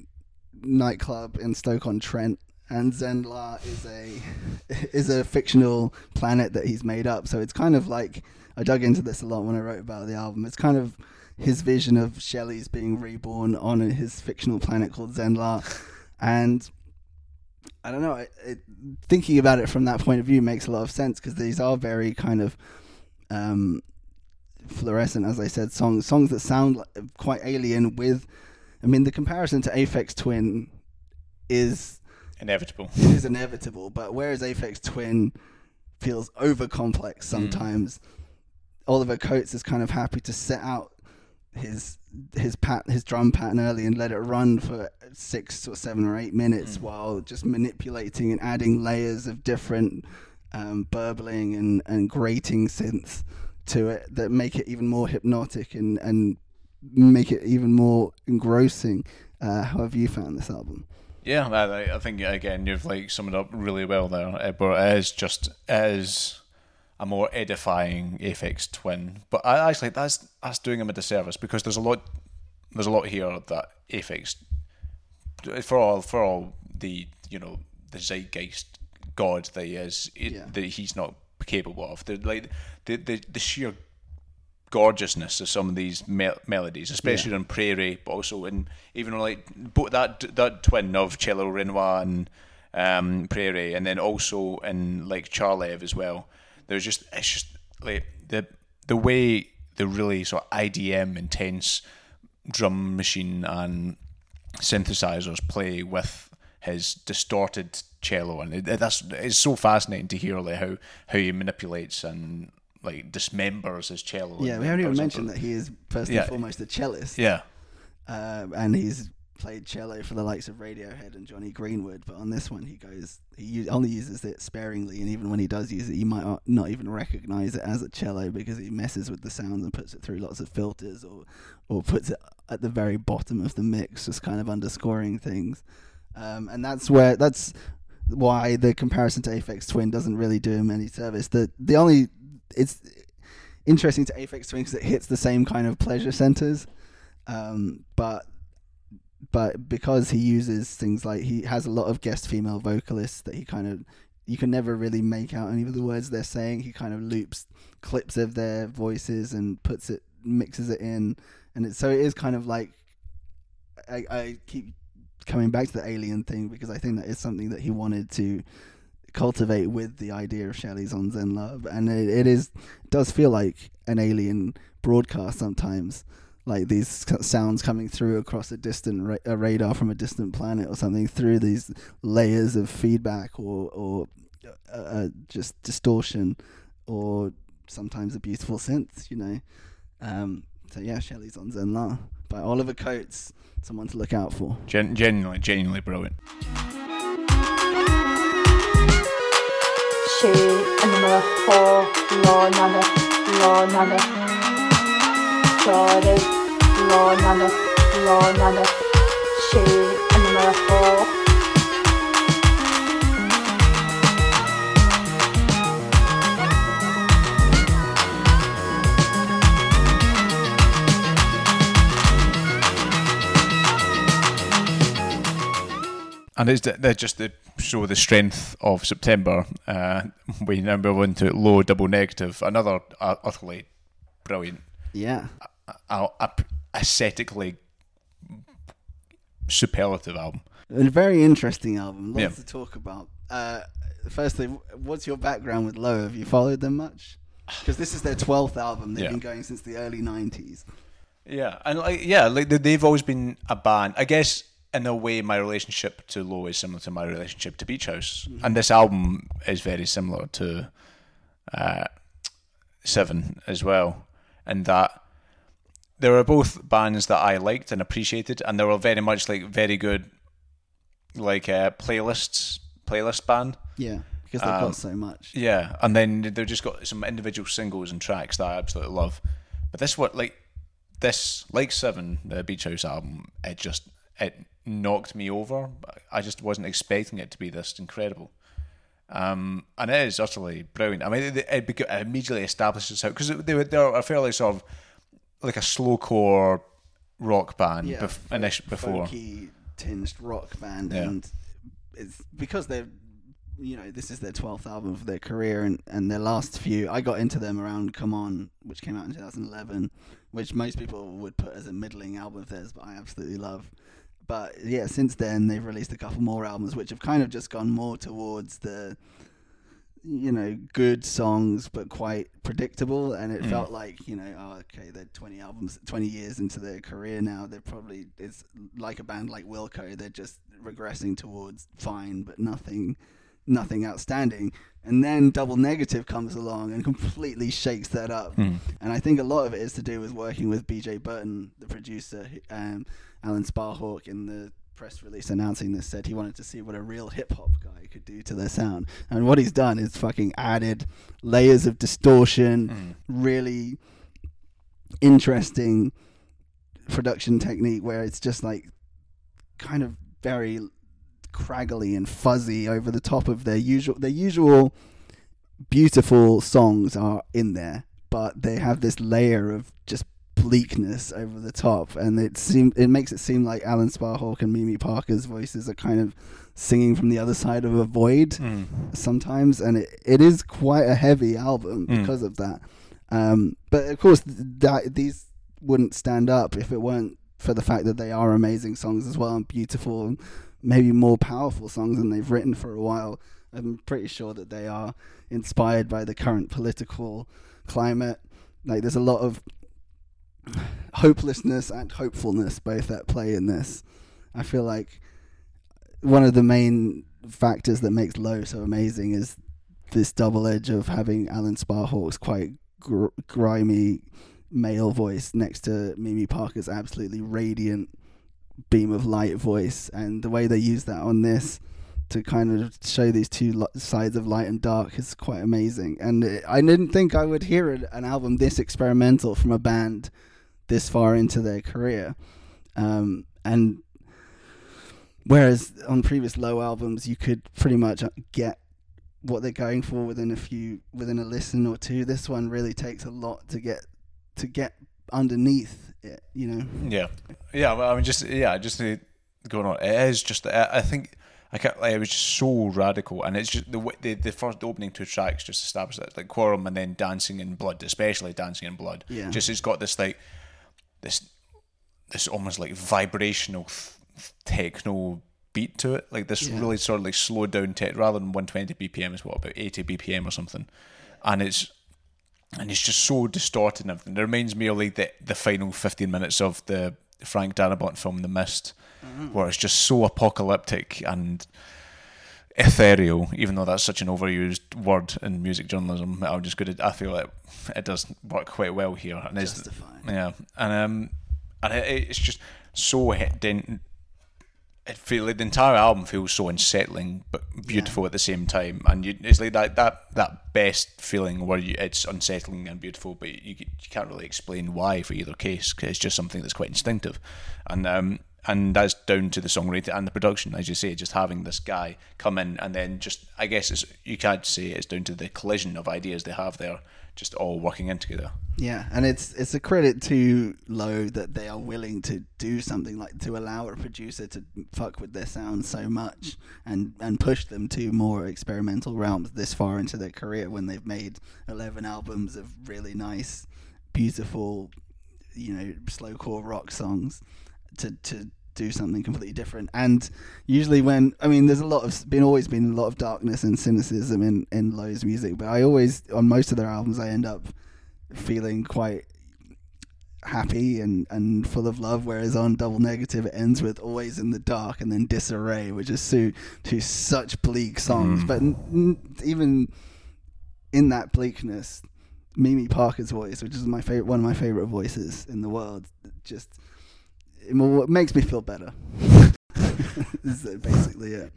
S2: nightclub in Stoke on Trent, and Zenla is a [LAUGHS] is a fictional planet that he's made up. So it's kind of like I dug into this a lot when I wrote about the album. It's kind of his vision of Shelley's being reborn on his fictional planet called Zenla, and I don't know. It, it, thinking about it from that point of view makes a lot of sense because these are very kind of um, fluorescent, as I said, songs songs that sound like, quite alien. With, I mean, the comparison to Aphex Twin is
S1: Inevitable.
S2: is inevitable, but whereas Aphex Twin feels over complex sometimes, Oliver Coates is kind of happy to set out his his pat his drum pattern early and let it run for six or seven or eight minutes while just manipulating and adding layers of different um, burbling and, and grating synths to it that make it even more hypnotic and, and make it even more engrossing. Uh, how have you found this album?
S1: Yeah, I, I think again you've like summed up really well there. Uh, but it is just it is a more edifying Aphex Twin. But I actually that's that's doing him a disservice because there's a lot there's a lot here that Aphex for all for all the you know the zeitgeist god that he is it,
S2: Yeah.
S1: that he's not capable of. The like the the, the sheer gorgeousness of some of these mel- melodies, especially on Prairie, but also in even like that that twin of Cello Renoir and um, Prairie, and then also in like Charlev as well. There's just it's just like the the way the really sort of IDM intense drum machine and synthesizers play with his distorted cello, and it, that's it's so fascinating to hear like how how he manipulates and like dismembers his cello.
S2: Yeah, we haven't even mentioned that he is first
S1: Yeah.
S2: and foremost a cellist.
S1: Yeah,
S2: uh, and he's played cello for the likes of Radiohead and Jonny Greenwood. But on this one, he goes, he only uses it sparingly, and even when he does use it, you might not- not even recognize it as a cello because he messes with the sounds and puts it through lots of filters, or or puts it at the very bottom of the mix, just kind of underscoring things. Um, and that's where that's why the comparison to Aphex Twin doesn't really do him any service. The the only it's interesting to Aphex Twin because it hits the same kind of pleasure centers, um, but but because he uses things like he has a lot of guest female vocalists that he kind of you can never really make out any of the words they're saying. He kind of loops clips of their voices and puts it mixes it in, and it, so it is kind of like I, I keep coming back to the alien thing because I think that is something that he wanted to cultivate with the idea of Shelley's on Zenla, and it, it is does feel like an alien broadcast sometimes, like these sounds coming through across a distant ra- a radar from a distant planet or something through these layers of feedback or or uh, uh, just distortion or sometimes a beautiful synth, you know. Um, so yeah, Shelley's on Zenla by Oliver Coates, someone to look out for.
S1: Gen- genuinely, genuinely brilliant.
S5: She and number four, law number, law number. Friday, law number, law number. She and number four.
S1: And it's they're just to show the strength of September. Uh, [LAUGHS] we now move on to low double negative, another uh, utterly brilliant,
S2: Yeah.
S1: uh, uh, aesthetically superlative album.
S2: A very interesting album. Lots
S1: Yeah.
S2: to talk about. Uh, firstly, what's your background with Low? Have you followed them much? Because this is their twelfth album. They've
S1: Yeah.
S2: been going since the early '90s.
S1: Yeah, and like yeah, like they- they've always been a band. I guess in a way, my relationship to Low is similar to my relationship to Beach House, and this album is very similar to uh, Seven as well, in that they were both bands that I liked and appreciated, and they were very much like very good like uh, playlists playlist band.
S2: Yeah, because they've
S1: Um,
S2: got so much.
S1: Yeah, and then they've just got some individual singles and tracks that I absolutely love. But this what like this like Seven, the Beach House album, it just it knocked me over. I just wasn't expecting it to be this incredible. Um, and it is utterly brilliant. I mean, it, it, it immediately establishes how because they were they're a fairly sort of like a slowcore rock band
S2: Yeah,
S1: bef-
S2: folk-
S1: init- before.
S2: folky tinged rock band,
S1: Yeah.
S2: and it's because they're you know this is their twelfth album for their career, and and their last few. I got into them around Come On, which came out in 2011, which most people would put as a middling album of theirs, but I absolutely love. But yeah, since then they've released a couple more albums, which have kind of just gone more towards the you know good songs but quite predictable. And it
S1: Mm.
S2: felt like you know oh, okay they're 20 albums 20 years into their career now. They're probably it's like a band like wilco they're just regressing towards fine but nothing nothing outstanding and then double negative comes along and completely shakes that up
S1: Mm.
S2: and i think a lot of it is to do with working with bj burton the producer um, alan sparhawk in the press release announcing this said he wanted to see what a real hip hop guy could do to their sound. And what he's done is fucking added layers of distortion,
S1: Mm.
S2: really interesting production technique where it's just like kind of very craggly and fuzzy over the top of their usual their usual beautiful songs are in there, but they have this layer of just bleakness over the top, and it seem it makes it seem like Alan Sparhawk and Mimi Parker's voices are kind of singing from the other side of a void
S1: Mm.
S2: sometimes, and it, it is quite a heavy album
S1: Mm.
S2: because of that. Um, but of course, that these wouldn't stand up if it weren't for the fact that they are amazing songs as well and beautiful and maybe more powerful songs than they've written for a while. I'm pretty sure that they are inspired by the current political climate. Like there's a lot of hopelessness and hopefulness both at play in this. I feel like one of the main factors that makes Low so amazing is this double edge of having Alan Sparhawk's quite gr- grimy male voice next to Mimi Parker's absolutely radiant beam of light voice, and the way they use that on this to kind of show these two sides of light and dark is quite amazing. And I didn't think I would hear an album this experimental from a band this far into their career. Um, and whereas on previous low albums, you could pretty much get what they're going for within a few within a listen or two. This one really takes a lot to get to get underneath. You know.
S1: Yeah, yeah. Well, I mean, just yeah, just the, going on. It is just. I, think I can't. Like, it was just so radical, and it's just the the the first the opening two tracks just established that like Quorum and then Dancing in Blood, especially Dancing in Blood.
S2: Yeah.
S1: Just it's got this like this this almost like vibrational th- techno beat to it, like this
S2: Yeah.
S1: really sort of like slowed down tech rather than 120 BPM is what about 80 BPM or something, and it's and it's just so distorted and everything. It reminds me of like the the final 15 minutes of the Frank Darabont film The Mist, where it's just so apocalyptic and ethereal, even though that's such an overused word in music journalism. I'm just good. I feel like it does work quite well here, and it's yeah, and um, and it, it's just so It feel like the entire album feels so unsettling but beautiful at the same time, and you, it's like that that that best feeling where you, it's unsettling and beautiful, but you you can't really explain why for either case. 'cause it's just something that's quite instinctive, and um and that's down to the songwriting and the production, as you say, just having this guy come in and then just I guess it's you can't say it's down to the collision of ideas they have there, just all working in together.
S2: Yeah, and it's it's a credit to Low that they are willing to do something like to allow a producer to fuck with their sound so much and and push them to more experimental realms this far into their career when they've made eleven albums of really nice, beautiful, you know, slowcore rock songs to to do something completely different. And usually when I mean, there's a lot of been always been a lot of darkness and cynicism in in Low's music, but I always on most of their albums I end up feeling quite happy and, and full of love, whereas on Double Negative it ends with Always in the Dark and then Disarray, which is two, two such bleak songs. Mm. But n- n- even in that bleakness, Mimi Parker's voice, which is my favorite, one of my favorite voices in the world, just it makes me feel better. [LAUGHS] is basically it.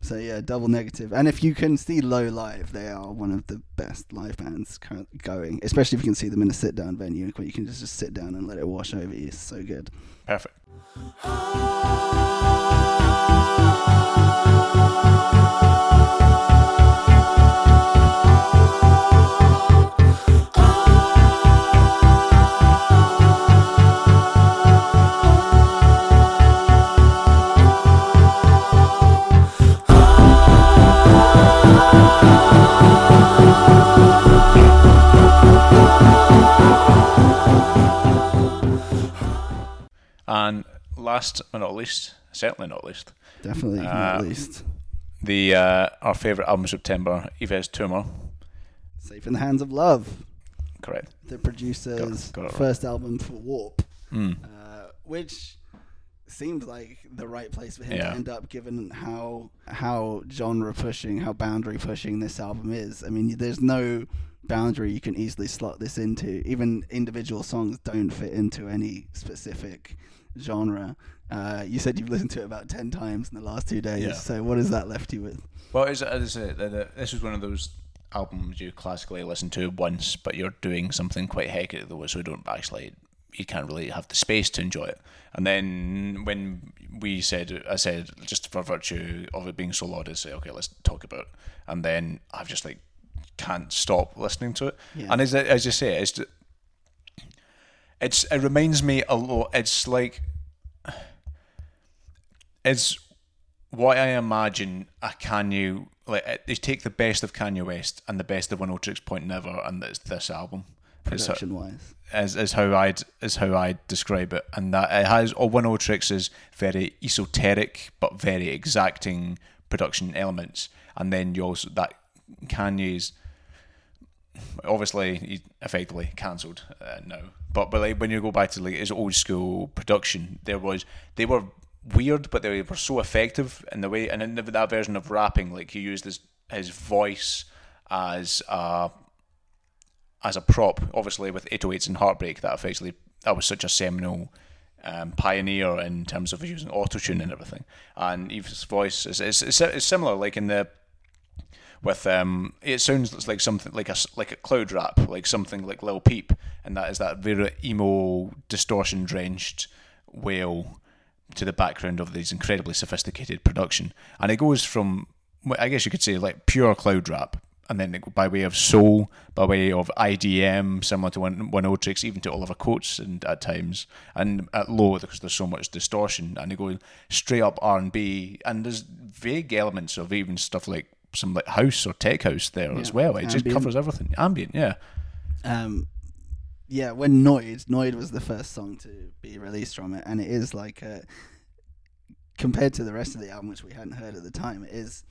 S2: So yeah, double negative. And if you can see Low live, they are one of the best live bands currently going. Especially if you can see them in a sit-down venue, where you can just, just sit down and let it wash over you. It's so good.
S1: Perfect. Ah. Last but not least, certainly not least,
S2: Definitely,
S1: Uh,
S2: not least.
S1: the uh, our favourite album of September, Yves Tumor.
S2: Safe in the Hands of Love,
S1: Correct.
S2: the producer's
S1: Got- got it right.
S2: first album for Warp,
S1: Mm.
S2: uh, which seemed like the right place for him
S1: Yeah.
S2: to end up, given how how genre pushing, how boundary pushing this album is. I mean, there's no boundary you can easily slot this into. Even individual songs don't fit into any specific genre. Uh, you said you've listened to it about ten times in the last two days.
S1: Yeah.
S2: So what has that left you with?
S1: Well, as, I the- this was one of those albums you classically listen to once, but you're doing something quite hectic though, so you don't actually, you can't really have the space to enjoy it. And then when we said, I said, just for virtue of it being so loud, I say, okay, let's talk about it. And then I've just like can't stop listening to it.
S2: Yeah.
S1: And as as you say, it's it's it reminds me a lot. It's like it's what I imagine a Kanye like they take the best of Kanye West and the best of Oneohtrix Point Never, and it's this album. How-
S2: Production wise.
S1: is, is how I'd is how I describe it, and that it has or One Tricks is very esoteric but very exacting production elements, and then you also that Kanye's obviously he's effectively cancelled uh, now, but but like when you go back to like his old school production, there was they were weird, but they were so effective in the way, and in that version of rapping, like he used his his voice as a as a prop, obviously with 808s and Heartbreak, that effectively that was such a seminal um, pioneer in terms of using auto tune and everything. And Yves' voice is, is, is, is similar, like in the with um, it sounds like something like a like a cloud rap, like something like Lil Peep, and that is that very emo, distortion drenched wail to the background of these incredibly sophisticated production, and it goes from I guess you could say like pure cloud rap, and then by way of soul, by way of IDM, similar to one Oneohtrix, even to Oliver Coates, and at times, and at low because there's so much distortion, and it goes straight up R and B, and there's vague elements of even stuff like some like house or tech house there as well. It just covers everything. Ambient, yeah.
S2: um, yeah, when Noid, Noid was the first song to be released from it, and it is like a, compared to the rest of the album, which we hadn't heard at the time, it is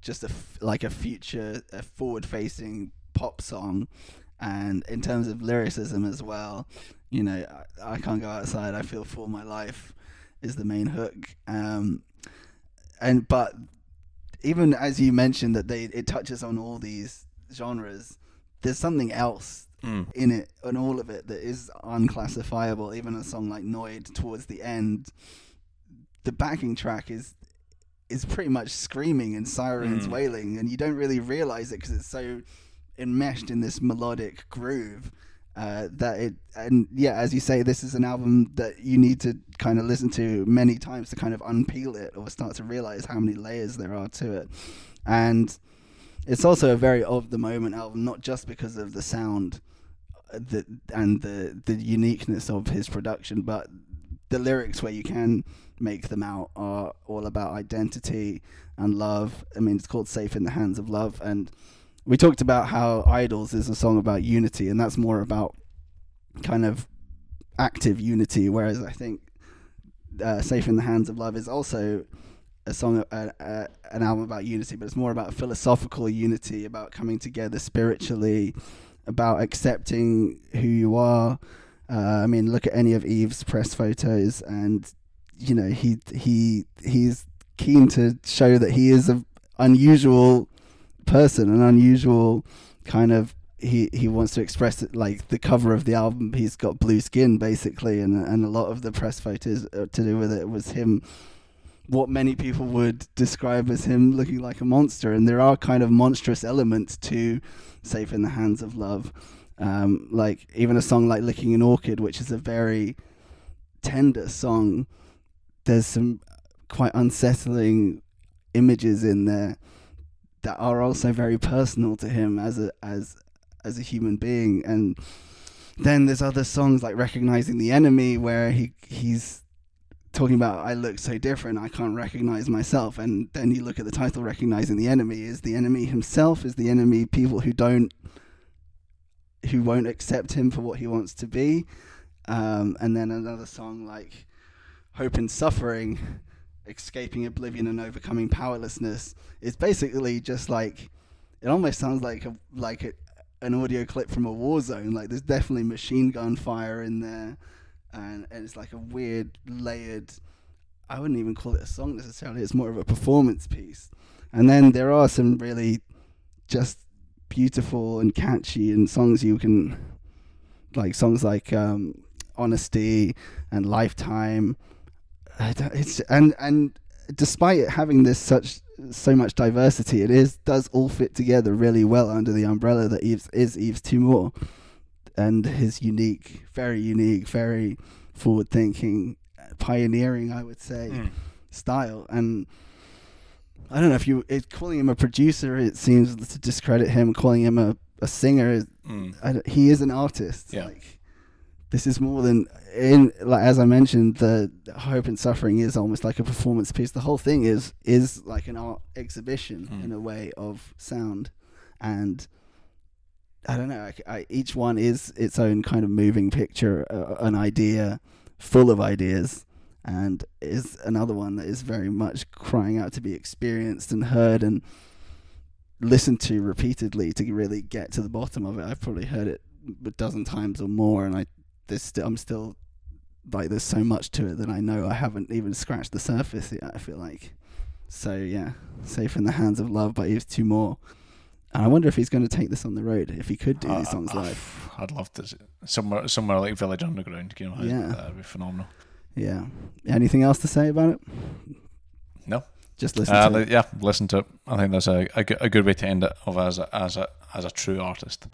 S2: just a f- like a future, a forward-facing pop song, and in terms of lyricism as well, you know, I, I can't go outside. I feel for my life is the main hook, um, and but even as you mentioned that they it touches on all these genres there's something else
S1: Mm.
S2: in it and all of it that is unclassifiable even a song like noid towards the end the backing track is is pretty much screaming and sirens
S1: Mm.
S2: wailing and you don't really realize it because it's so enmeshed in this melodic groove uh, that it and yeah as you say this is an album that you need to kind of listen to many times to kind of unpeel it or start to realize how many layers there are to it and it's also a very of the moment album not just because of the sound the, and the the uniqueness of his production but the lyrics where you can make them out are all about identity and love. I mean it's called safe in the hands of love and we talked about how Idles is a song about unity and that's more about kind of active unity whereas i think uh, safe in the hands of love is also a song uh, uh, an album about unity but it's more about philosophical unity about coming together spiritually about accepting who you are uh, i mean look at any of Yves' press photos and you know he he he's keen to show that he is an unusual person, an unusual kind of. He he wants to express it like the cover of the album. He's got blue skin basically, and and a lot of the press photos uh, to do with it was him what many people would describe as him looking like a monster, and there are kind of monstrous elements to "Safe in the Hands of Love." Um, like even a song like "Licking an Orchid," which is a very tender song. There's some quite unsettling images in there that are also very personal to him as a as as a human being and then there's other songs like recognizing the enemy where he he's talking about I look so different I can't recognize myself and then you look at the title recognizing the enemy is the enemy himself is the enemy people who don't who won't accept him for what he wants to be. Um, and then another song like hope and suffering escaping oblivion and overcoming powerlessness is basically just like it almost sounds like a like a, an audio clip from a war zone. Like there's definitely machine gun fire in there and, and it's like a weird layered i wouldn't even call it a song necessarily it's more of a performance piece. And then there are some really just beautiful and catchy and songs you can like songs like um, honesty and lifetime. It's and and despite it having this such so much diversity, it is does all fit together really well under the umbrella that Yves is Yves Tumor, and his unique, very unique, very forward thinking, pioneering, I would say,
S1: Mm.
S2: style. And I don't know if you it, calling him a producer, it seems to discredit him. Calling him a a singer,
S1: Mm.
S2: I he is an artist.
S1: Yeah.
S2: Like this is more than in like as I mentioned, the hope and suffering is almost like a performance piece. The whole thing is is like an art exhibition
S1: Mm.
S2: in a way of sound, and I don't know. I, I, each one is its own kind of moving picture, uh, an idea full of ideas, and is another one that is very much crying out to be experienced and heard and listened to repeatedly to really get to the bottom of it. I've probably heard it a dozen times or more, and I there's still I'm still like there's so much to it that I know I haven't even scratched the surface yet. I feel like so yeah, safe in the hands of love by Yves Tumor. And I wonder if he's going to take this on the road if he could do these
S1: Uh,
S2: songs
S1: uh,
S2: live.
S1: I'd love to somewhere somewhere like Village Underground. You know,
S2: Yeah.
S1: that'd be phenomenal.
S2: Yeah. Anything else to say about it?
S1: No.
S2: Just listen
S1: Uh, li-
S2: it.
S1: yeah, listen to it. I think that's a, a, good- a good way to end it of as a, as a as a true artist.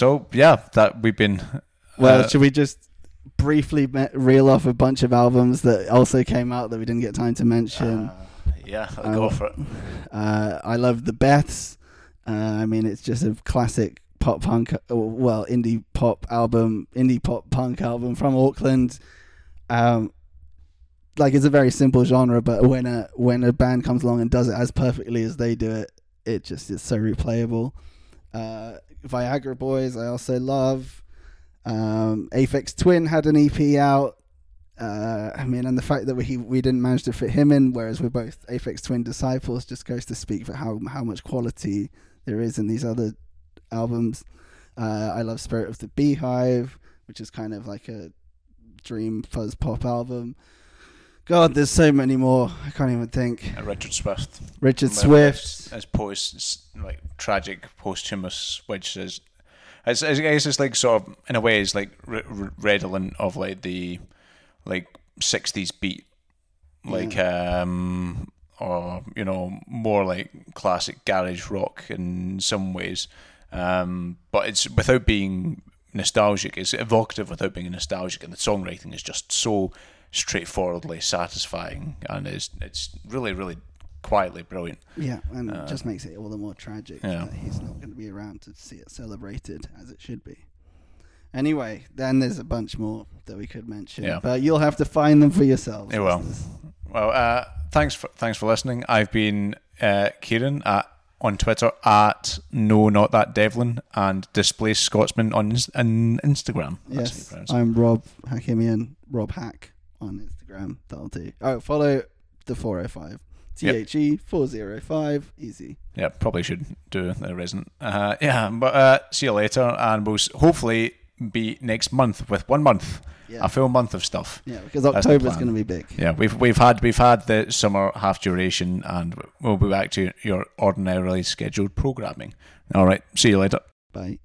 S1: So yeah, that we've been.
S2: Well,
S1: uh,
S2: should we just briefly reel off a bunch of albums that also came out that we didn't get time to mention?
S1: uh, yeah, I'll
S2: Uh,
S1: go for it.
S2: Uh, I love the Beths. Uh, I mean, it's just a classic pop punk, well, indie pop album, indie pop punk album from Auckland. Um, like it's a very simple genre, but when a when a band comes along and does it as perfectly as they do it, it just is so replayable. Uh, Viagra Boys, I also love. Um, Aphex Twin had an EP out. Uh, I mean, and the fact that we we didn't manage to fit him in, whereas we're both Aphex Twin disciples, just goes to speak for how how much quality there is in these other albums. Uh, I love Spirit of the Beehive, which is kind of like a dream fuzz pop album. God, there's so many more. I can't even think.
S1: Uh, Richard Swift.
S2: Richard Swift.
S1: As post like tragic posthumous, which is, it's, I guess it's like sort of in a way it's like re- re- redolent of like the like '60s beat, like um or you know more like classic garage rock in some ways, um, but it's without being nostalgic. It's evocative without being nostalgic, and the songwriting is just so straightforwardly satisfying, and it's it's really really quietly brilliant.
S2: Yeah, and it just makes it all the more tragic
S1: Uh, yeah.
S2: that he's not going to be around to see it celebrated as it should be. Anyway, then there's a bunch more that we could mention,
S1: Yeah.
S2: but you'll have to find them for yourselves.
S1: Yeah, well. Well, uh, thanks for thanks for listening. I've been uh, Kieran at on Twitter at no not that Devlin and displaced Scotsman on on Instagram. You
S2: Yes. I'm Rob Hakimian, Rob Hack on Instagram. That'll do. Oh, follow the 405. T H E 405. Easy.
S1: Yeah, probably should do the resident. Uh, yeah, but uh, see you later, and we'll hopefully be next month with one month,
S2: Yeah.
S1: a full month of stuff.
S2: Yeah, because
S1: the
S2: October's going to be big.
S1: Yeah, we've we've had we've had the summer half duration, and we'll be back to your ordinarily scheduled programming. All right, see you later.
S2: Bye.